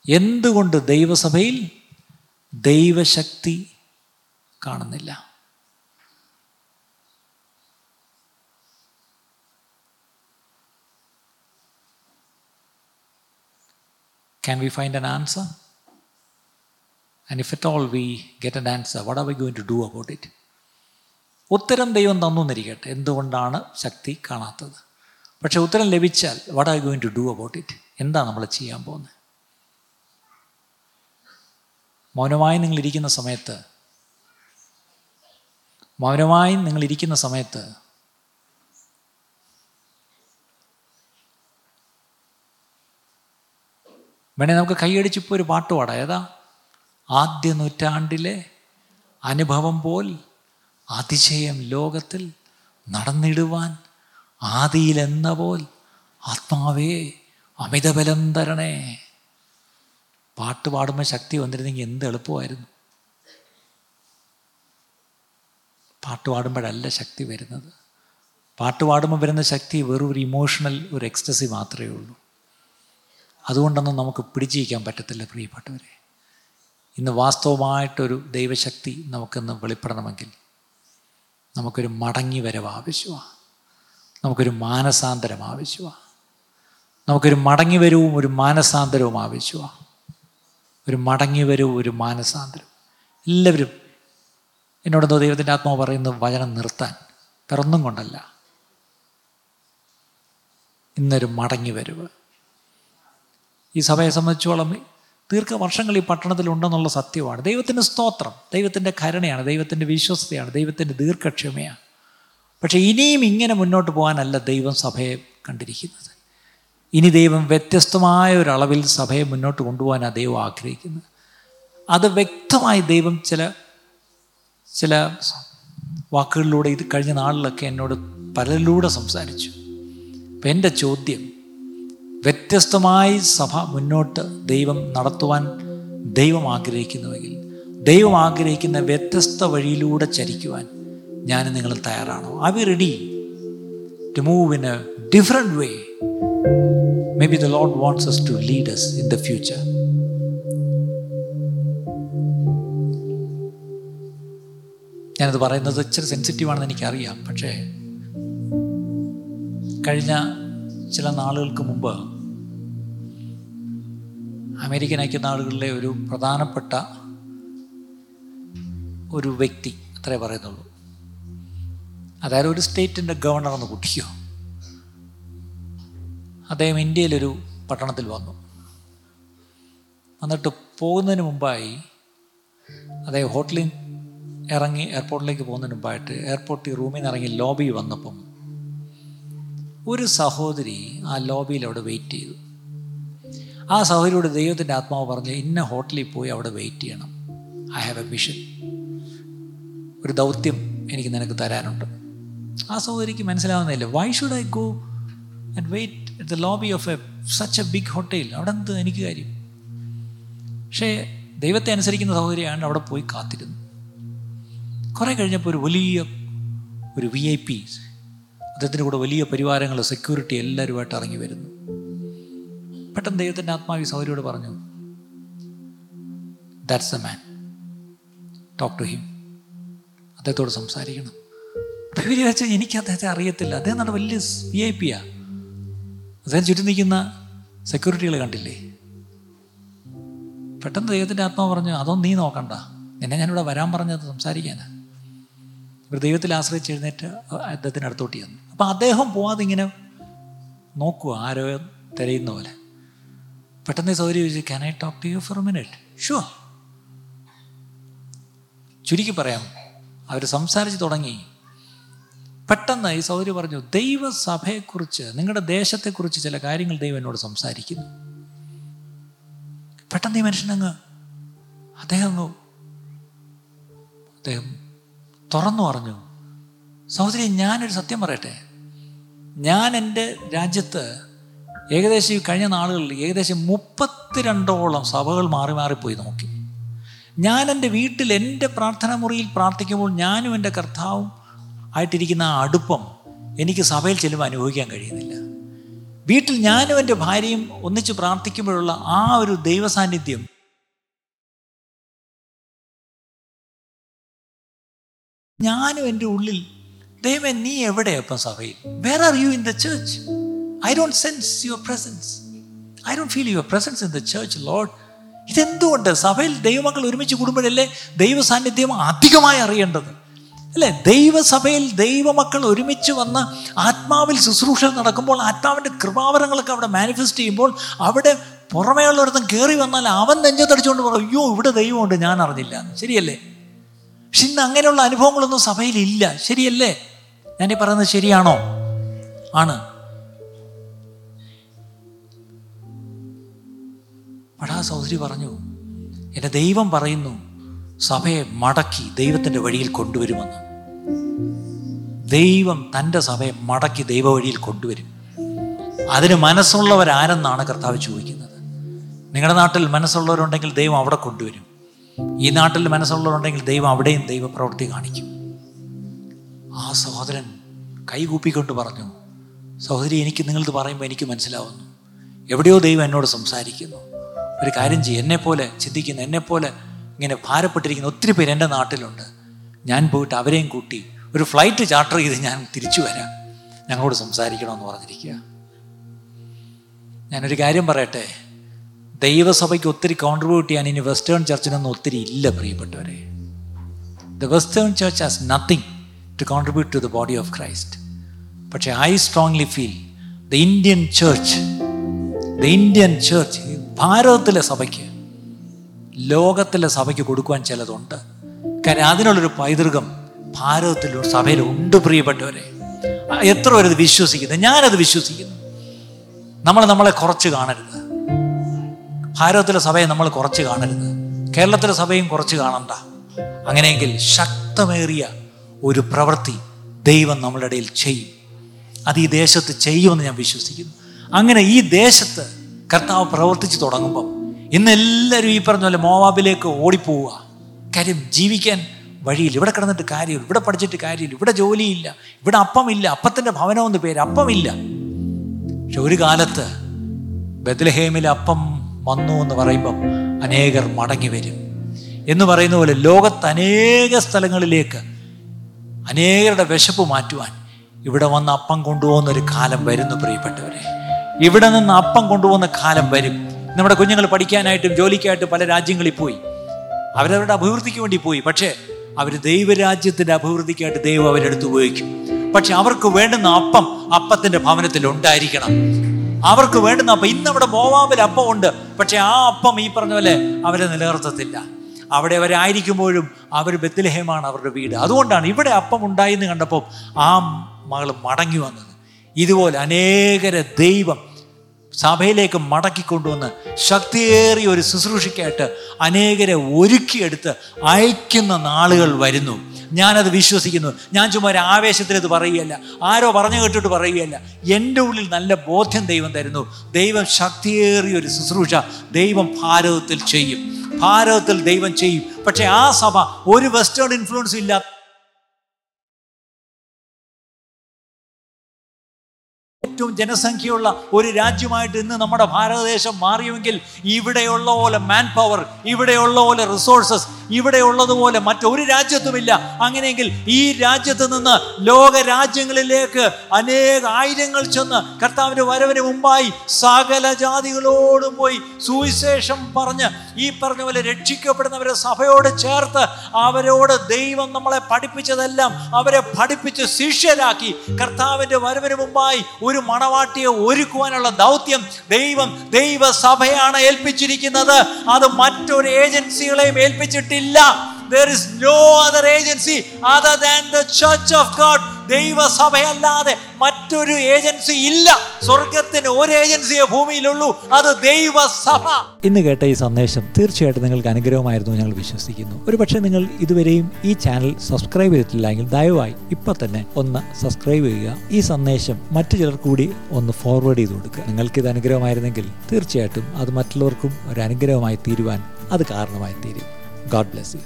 എന്തുകൊണ്ട് ദൈവസഭയിൽ ദൈവശക്തി കാണുന്നില്ല Can we find an answer? And if at all we get an answer, what are we going to do about it? ഉത്തരം ദൈവം തന്നു എന്നിരിക്കട്ടെ. എന്തുകൊണ്ടാണ് ശക്തി കാണാത്തത്? പക്ഷേ ഉത്തരം ലഭിച്ചാൽ what are going to do about it എന്താ നമ്മൾ ചെയ്യാൻ പോകുന്നത്? മൗനമായി നിങ്ങളിരിക്കുന്ന സമയത്ത് മൗനമായി നിങ്ങളിരിക്കുന്ന സമയത്ത് വേണേ നമുക്ക് കൈയടിച്ചിപ്പോൾ ഒരു പാട്ട് പാടാം. ഏതാ? ആദ്യ നൂറ്റാണ്ടിലെ അനുഭവം പോൽ അതിശയം ലോകത്തിൽ നടന്നിടുവാൻ ആദിയിലെന്ന പോൽ ആത്മാവേ അമിതബലം തരണേ. പാട്ട് പാടുമ്പോൾ ശക്തി വന്നിരുന്നെങ്കിൽ എന്ത് എളുപ്പമായിരുന്നു. പാട്ട് പാടുമ്പോഴല്ല ശക്തി വരുന്നത്. പാട്ട് പാടുമ്പോൾ വരുന്ന ശക്തി വെറും ഒരു ഇമോഷണൽ ഒരു എക്സ്റ്റസി മാത്രമേ ഉള്ളൂ. അതുകൊണ്ടൊന്നും നമുക്ക് പിടിച്ചിരിക്കാൻ പറ്റത്തില്ല പ്രിയപ്പെട്ടവരെ. ഇന്ന് വാസ്തവമായിട്ടൊരു ദൈവശക്തി നമുക്കിന്ന് വെളിപ്പെടണമെങ്കിൽ നമുക്കൊരു മടങ്ങി വരവ് ആവശ്യമാണ് നമുക്കൊരു മാനസാന്തരം ആവശ്യമാണ് നമുക്കൊരു മടങ്ങി വരവും ഒരു മാനസാന്തരവും ആവശ്യമാണ് ഒരു മടങ്ങി വരവും ഒരു മാനസാന്തരം എല്ലാവരും എന്നോടെന്തോ ദൈവത്തിന്റെ ആത്മാവ് പറയുന്ന വചനം നിർത്താൻ. വേറൊന്നും കൊണ്ടല്ല. ഇന്നൊരു മടങ്ങി വരവ്. ഈ സഭയെ സംബന്ധിച്ചോളം ദീർഘവർഷങ്ങൾ ഈ പട്ടണത്തിലുണ്ടെന്നുള്ള സത്യമാണ്. ദൈവത്തിന്റെ സ്തോത്രം ദൈവത്തിന്റെ കരുണയാണ് ദൈവത്തിന്റെ വിശ്വസ്തയാണ് ദൈവത്തിന്റെ ദീർഘക്ഷമയാണ്. പക്ഷേ ഇനിയും ഇങ്ങനെ മുന്നോട്ട് പോകാനല്ല ദൈവം സഭയെ കണ്ടിരിക്കുന്നത്. ഇനി ദൈവം വ്യത്യസ്തമായ ഒരളവിൽ സഭയെ മുന്നോട്ട് കൊണ്ടുപോകാനാണ് ദൈവം ആഗ്രഹിക്കുന്നത്. അത് വ്യക്തമായി ദൈവം ചില ചില വാക്കുകളിലൂടെ ഇത് കഴിഞ്ഞ നാളിലൊക്കെ എന്നോട് പലരിലൂടെ സംസാരിച്ചു. അപ്പം എന്റെ ചോദ്യം വ്യത്യസ്തമായി സഭ മുന്നോട്ട് ദൈവം നടത്തുവാൻ ദൈവം ആഗ്രഹിക്കുന്നുവെങ്കിൽ ദൈവം ആഗ്രഹിക്കുന്ന വ്യത്യസ്ത വഴിയിലൂടെ ചരിക്കുവാൻ ഞാൻ നിങ്ങൾ തയ്യാറാണോ? I we ready to move in a different way maybe the Lord wants us to lead us in the future ഞാനത് പറയുന്നത് ഇച്ചിരി സെൻസിറ്റീവാണെന്ന് എനിക്കറിയാം. പക്ഷേ കഴിഞ്ഞ ചില നാളുകൾക്ക് മുമ്പ് അമേരിക്കൻ ഐക്യനാടുകളിലെ ഒരു പ്രധാനപ്പെട്ട ഒരു വ്യക്തി അത്രേ പറയുന്നുള്ളൂ. അതായത് ഒരു സ്റ്റേറ്റിന്റെ ഗവർണർ എന്ന് കൂട്ടിക്കോ. അദ്ദേഹം ഇന്ത്യയിലൊരു പട്ടണത്തിൽ വന്നു. എന്നിട്ട് പോകുന്നതിന് മുമ്പായി അദ്ദേഹം ഹോട്ടലിൽ ഇറങ്ങി എയർപോർട്ടിലേക്ക് പോകുന്നതിന് മുമ്പായിട്ട് എയർപോർട്ടിൽ റൂമിൽ നിന്ന് ഇറങ്ങി ലോബി വന്നപ്പം ഒരു സഹോദരി ആ ലോബിയിൽ അവിടെ വെയിറ്റ് ചെയ്തു. ആ സഹോദരിയോട് ദൈവത്തിന്റെ ആത്മാവ് പറഞ്ഞ് ഇന്ന ഹോട്ടലിൽ പോയി അവിടെ വെയിറ്റ് ചെയ്യണം. ഐ ഹാവ് എ മിഷൻ ഒരു ദൗത്യം എനിക്ക് നിനക്ക് തരാനുണ്ട്. ആ സഹോദരിക്ക് മനസ്സിലാവുന്നില്ല. Why should I go and wait the lobby of a such a big hotel അവിടെ എന്ത് എനിക്ക് കാര്യം? പക്ഷേ ദൈവത്തെ അനുസരിക്കുന്ന സഹോദരിയാണ് അവിടെ പോയി കാത്തിരുന്നു കുറേ കഴിഞ്ഞപ്പോൾ ഒരു വലിയ ഒരു വി ഐ പി അദ്ദേഹത്തിന്റെ കൂടെ വലിയ പരിവാരങ്ങൾ സെക്യൂരിറ്റി എല്ലാവരുമായിട്ട് ഇറങ്ങി വരുന്നു. പെട്ടെന്ന് ദൈവത്തിന്റെ ആത്മാവി സൗരിയോട് പറഞ്ഞു that's a man talk to him അദ്ദേഹത്തോട് സംസാരിക്കണം. ഇവർ വെച്ചാൽ എനിക്ക് അദ്ദേഹത്തെ അറിയത്തില്ല. അദ്ദേഹം നല്ല വലിയ വി ഐ പിയാ അദ്ദേഹം ചുറ്റും നിൽക്കുന്ന സെക്യൂരിറ്റികൾ കണ്ടില്ലേ? പെട്ടെന്ന് ദൈവത്തിന്റെ ആത്മാവ് പറഞ്ഞു അതൊന്നും നീ നോക്കണ്ട. എന്നെ ഞാനിവിടെ വരാൻ പറഞ്ഞത് സംസാരിക്കാനാ. ഇവർ ദൈവത്തിൽ ആശ്രയിച്ച് എഴുന്നേറ്റ് അദ്ദേഹത്തിന് അടുത്തോട്ട് ചെന്നു. അപ്പം അദ്ദേഹം പോവാതെ ഇങ്ങനെ നോക്കുക ആരോ തിരയുന്ന പോലെ. പെട്ടെന്ന് സൗകര്യം ചോദിച്ചു can I talk to you for minute sure ചുരുക്കി പറയാം അവർ സംസാരിച്ച് തുടങ്ങി. പെട്ടെന്ന് ഈ സൗകര്യം പറഞ്ഞു ദൈവസഭയെക്കുറിച്ച് നിങ്ങളുടെ ദേശത്തെക്കുറിച്ച് ചില കാര്യങ്ങൾ ദൈവം എന്നോട് സംസാരിക്കുന്നു. പെട്ടെന്ന് ഈ മനുഷ്യനങ്ങ് അദ്ദേഹം അദ്ദേഹം തുറന്നു പറഞ്ഞു സഹോദരി ഞാനൊരു സത്യം പറയട്ടെ. ഞാൻ എന്റെ രാജ്യത്ത് ഏകദേശം ഈ കഴിഞ്ഞ നാളുകളിൽ ഏകദേശം മുപ്പത്തിരണ്ടോളം സഭകൾ മാറി മാറിപ്പോയി നോക്കി. ഞാൻ എന്റെ വീട്ടിൽ എന്റെ പ്രാർത്ഥന മുറിയിൽ പ്രാർത്ഥിക്കുമ്പോൾ ഞാനും എന്റെ കർത്താവും ആയിട്ടിരിക്കുന്ന ആ അടുപ്പം എനിക്ക് സഭയിൽ ചെല്ലുമ്പോൾ അനുഭവിക്കാൻ കഴിയുന്നില്ല. വീട്ടിൽ ഞാനും എന്റെ ഭാര്യയും ഒന്നിച്ച് പ്രാർത്ഥിക്കുമ്പോഴുള്ള ആ ഒരു ദൈവസാന്നിധ്യം ഞാനും എന്റെ ഉള്ളിൽ ദൈവമേ നീ എവിടെയപ്പം സഭയിൽ? Where are you in the church I don't sense your presence I don't feel your presence in the church Lord ഇതെന്തുകൊണ്ട് സഭയിൽ ദൈവമക്കൾ ഒരുമിച്ച് കൂടുമ്പോഴല്ലേ ദൈവ സാന്നിധ്യം അധികമായി അറിയേണ്ടത്? അല്ലേ? ദൈവസഭയിൽ ദൈവമക്കൾ ഒരുമിച്ച് വന്ന് ആത്മാവിൽ ശുശ്രൂഷ നടക്കുമ്പോൾ ആത്മാവിന്റെ കൃപാവരങ്ങളൊക്കെ അവിടെ മാനിഫെസ്റ്റ് ചെയ്യുമ്പോൾ അവിടെ പുറമേ ഉള്ളൊരുത്തം കയറി വന്നാൽ അവൻ നെഞ്ചത്തടിച്ചുകൊണ്ട് പറയും അയ്യോ ഇവിടെ ദൈവമുണ്ട് ഞാൻ അറിഞ്ഞില്ല. ശരിയല്ലേ? പക്ഷെ ഇന്ന് അങ്ങനെയുള്ള അനുഭവങ്ങളൊന്നും സഭയിലില്ല. ശരിയല്ലേ? ഞാൻ പറയുന്നത് ശരിയാണോ? ആണ്. പടാ സൗദരി പറഞ്ഞു എന്റെ ദൈവം പറയുന്നു സഭയെ മടക്കി ദൈവത്തിന്റെ വഴിയിൽ കൊണ്ടുവരുമെന്ന്. ദൈവം തന്റെ സഭയെ മടക്കി ദൈവ വഴിയിൽ കൊണ്ടുവരും. അതിന് മനസ്സുള്ളവരാരെന്നാണ് കർത്താവ് ചോദിക്കുന്നത്. നിങ്ങളുടെ നാട്ടിൽ മനസ്സുള്ളവരുണ്ടെങ്കിൽ ദൈവം അവിടെ കൊണ്ടുവരും. ഈ നാട്ടിൽ മനസ്സുള്ളവരുണ്ടെങ്കിൽ ദൈവം അവിടെയും ദൈവപ്രവൃത്തി കാണിക്കും. ആ സഹോദരൻ കൈകൂപ്പിക്കൊണ്ട് പറഞ്ഞു സഹോദരി എനിക്ക് നിങ്ങളിത് പറയുമ്പോൾ എനിക്ക് മനസ്സിലാവുന്നു. എവിടെയോ ദൈവം എന്നോട് സംസാരിക്കുന്നു. ഒരു കാര്യം ചെയ്യും എന്നെപ്പോലെ ചിന്തിക്കുന്ന എന്നെപ്പോലെ ഇങ്ങനെ ഭാരപ്പെട്ടിരിക്കുന്ന. ഒത്തിരി പേര് എന്റെ നാട്ടിലുണ്ട്. ഞാൻ പോയിട്ട് അവരെയും കൂട്ടി ഒരു ഫ്ലൈറ്റ് ചാർട്ടർ ചെയ്ത് ഞാൻ തിരിച്ചു വരാം. ഞങ്ങളോട് സംസാരിക്കണമെന്ന് പറഞ്ഞിരിക്കുക. ഞാനൊരു കാര്യം പറയട്ടെ? ദൈവസഭയ്ക്ക് ഒത്തിരി കോൺട്രിബ്യൂട്ട് ചെയ്യാൻ ഇനി വെസ്റ്റേൺ ചർച്ചിനൊന്നും ഒത്തിരി ഇല്ല പ്രിയപ്പെട്ടവരെ. The western church has nothing to contribute to the body of Christ പക്ഷേ I strongly feel the Indian church the Indian church ഭാരതത്തിലെ സഭയ്ക്ക് ലോകത്തിലെ സഭയ്ക്ക് കൊടുക്കുവാൻ ചിലതുണ്ട്. കാര്യം അതിനുള്ളൊരു പൈതൃകം ഭാരതത്തിൽ സഭയിൽ ഉണ്ട് പ്രിയപ്പെട്ടവരെ. എത്ര പേരത് വിശ്വസിക്കുന്നത് ഞാനത് വിശ്വസിക്കുന്നു. നമ്മൾ നമ്മളെ കുറച്ച് കാണരുത്. ഭാരതത്തിലെ സഭയെ നമ്മൾ കുറച്ച് കാണരുത്. കേരളത്തിലെ സഭയും കുറച്ച് കാണണ്ട. അങ്ങനെയെങ്കിൽ ശക്തമേറിയ ഒരു പ്രവൃത്തി ദൈവം നമ്മളുടെ ഇടയിൽ ചെയ്യും. അത് ഈ ദേശത്ത് ചെയ്യുമെന്ന് ഞാൻ വിശ്വസിക്കുന്നു. അങ്ങനെ ഈ ദേശത്ത് കർത്താവ് പ്രവർത്തിച്ച് തുടങ്ങുമ്പം ഇന്ന് എല്ലാവരും ഈ പറഞ്ഞ പോലെ മോവാബിലേക്ക് ഓടിപ്പോവുക. കാര്യം ജീവിക്കാൻ വഴിയില്ല. ഇവിടെ കിടന്നിട്ട് കാര്യമില്ല. ഇവിടെ പഠിച്ചിട്ട് കാര്യമില്ല. ഇവിടെ ജോലിയില്ല. ഇവിടെ അപ്പമില്ല. അപ്പത്തിന്റെ ഭവനമെന്ന് പേര് അപ്പമില്ല. പക്ഷെ ഒരു കാലത്ത് ബദ്ലഹേമിൽ അപ്പം വന്നു എന്ന് പറയുമ്പം അനേകർ മടങ്ങി വരും. എന്ന് പറയുന്ന പോലെ ലോകത്ത് അനേക സ്ഥലങ്ങളിലേക്ക് അനേകരുടെ വിശപ്പ് മാറ്റുവാൻ ഇവിടെ വന്ന് അപ്പം കൊണ്ടുപോകുന്ന ഒരു കാലം വരുന്നു പ്രിയപ്പെട്ടവരെ. ഇവിടെ നിന്ന് അപ്പം കൊണ്ടുപോകുന്ന കാലം വരും. നമ്മുടെ കുഞ്ഞുങ്ങൾ പഠിക്കാനായിട്ടും ജോലിക്കായിട്ടും പല രാജ്യങ്ങളിൽ പോയി. അവരവരുടെ അഭിവൃദ്ധിക്ക് വേണ്ടി പോയി. പക്ഷേ അവർ ദൈവരാജ്യത്തിന്റെ അഭിവൃദ്ധിക്കായിട്ട് ദൈവം അവരെടുത്ത് ഉപയോഗിക്കും. പക്ഷെ അവർക്ക് വേണ്ടുന്ന അപ്പം അപ്പത്തിന്റെ ഭവനത്തിൽ ഉണ്ടായിരിക്കണം. അവർക്ക് വേണ്ടുന്ന അപ്പം ഇന്ന് അവിടെ മോവാബിൽ അപ്പം ഉണ്ട്. പക്ഷെ ആ അപ്പം ഈ പറഞ്ഞ പോലെ അവരെ നിലനിർത്തത്തില്ല. അവിടെ അവരായിരിക്കുമ്പോഴും അവർ ബത്തിലഹേമാണ് അവരുടെ വീട്. അതുകൊണ്ടാണ് ഇവിടെ അപ്പം ഉണ്ടായിന്ന് കണ്ടപ്പോൾ ആ മകൾ മടങ്ങി വന്നത്. ഇതുപോലെ അനേകരെ ദൈവം സഭയിലേക്ക് മടക്കിക്കൊണ്ടുവന്ന് ശക്തിയേറിയ ഒരു ശുശ്രൂഷയ്ക്കായിട്ട് അനേകരെ ഒരുക്കിയെടുത്ത് അയക്കുന്ന നാളുകൾ വരുന്നു. ഞാനത് വിശ്വസിക്കുന്നു. ഞാൻ ചുമ്മാ ഒരു ആവേശത്തിൽ ഇത് പറയുകയല്ല. ആരോ പറഞ്ഞു കേട്ടിട്ട് പറയുകയല്ല. എന്റെ ഉള്ളിൽ നല്ല ബോധ്യം ദൈവം തരുന്നു. ദൈവം ശക്തിയേറിയ ഒരു ശുശ്രൂഷ ദൈവം ഭാരതത്തിൽ ചെയ്യും. ഭാരതത്തിൽ ദൈവം ചെയ്യും. പക്ഷേ ആ സഭ ഒരു വെസ്റ്റേൺ ഇൻഫ്ലുവൻസ് ഇല്ല ഏറ്റവും ജനസംഖ്യയുള്ള ഒരു രാജ്യമായിട്ട് ഇന്ന് നമ്മുടെ ഭാരതദേശം മാറിയുമെങ്കിൽ ഇവിടെയുള്ള പോലെ മാൻ പവർ ഇവിടെയുള്ള പോലെ റിസോഴ്സസ് ഇവിടെയുള്ളതുപോലെ മറ്റൊരു രാജ്യത്തുമില്ല. അങ്ങനെയെങ്കിൽ ഈ രാജ്യത്ത് നിന്ന് ലോക രാജ്യങ്ങളിലേക്ക് അനേക ആയിരങ്ങൾ ചെന്ന് കർത്താവിന്റെ വരവിന് മുമ്പായി സകല ജാതികളോടും പോയി സുവിശേഷം പറഞ്ഞ് ഈ പറഞ്ഞ പോലെ രക്ഷിക്കപ്പെടുന്നവരെ സഭയോട് ചേർത്ത് അവരോട് ദൈവം നമ്മളെ പഠിപ്പിച്ചതെല്ലാം അവരെ പഠിപ്പിച്ച് ശിഷ്യരാക്കി കർത്താവിന്റെ വരവിന് മുമ്പായി ഒരു മണവാട്ടിയെ ഒരുക്കുവാനുള്ള ദൗത്യം ദൈവം ദൈവസഭയാണ് ഏൽപ്പിച്ചിരിക്കുന്നത്. അത് മറ്റൊരു ഏജൻസികളെയും ഏൽപ്പിച്ചിട്ടില്ല. There is no other agency other than the church of God. ദൈവസഭയല്ലാതെ മറ്റൊരു ഏജൻസി ഇല്ല. സ്വർഗത്തിന് ഒരു ഏജൻസിയെ ഭൂമിയിലുള്ളൂ. അത് ദൈവസഭ. ഇന്ന് കേട്ട ഈ സന്ദേശം തീർച്ചയായിട്ടും നിങ്ങൾക്ക് അനുഗ്രഹമായിരുന്നു ഞങ്ങൾ വിശ്വസിക്കുന്നു. ഒരു പക്ഷേ നിങ്ങൾ ഇതുവരെയും ഈ ചാനൽ സബ്സ്ക്രൈബ് ചെയ്തിട്ടില്ലെങ്കിൽ ദയവായി ഇപ്പൊ തന്നെ ഒന്ന് സബ്സ്ക്രൈബ് ചെയ്യുക. ഈ സന്ദേശം മറ്റു ചിലർ കൂടി ഒന്ന് ഫോർവേഡ് ചെയ്ത് കൊടുക്കുക. നിങ്ങൾക്ക് ഇത് അനുഗ്രഹമായിരുന്നെങ്കിൽ തീർച്ചയായിട്ടും അത് മറ്റുള്ളവർക്കും ഒരു അനുഗ്രഹമായി തീരുവാൻ അത് കാരണമായി തീരും. God bless you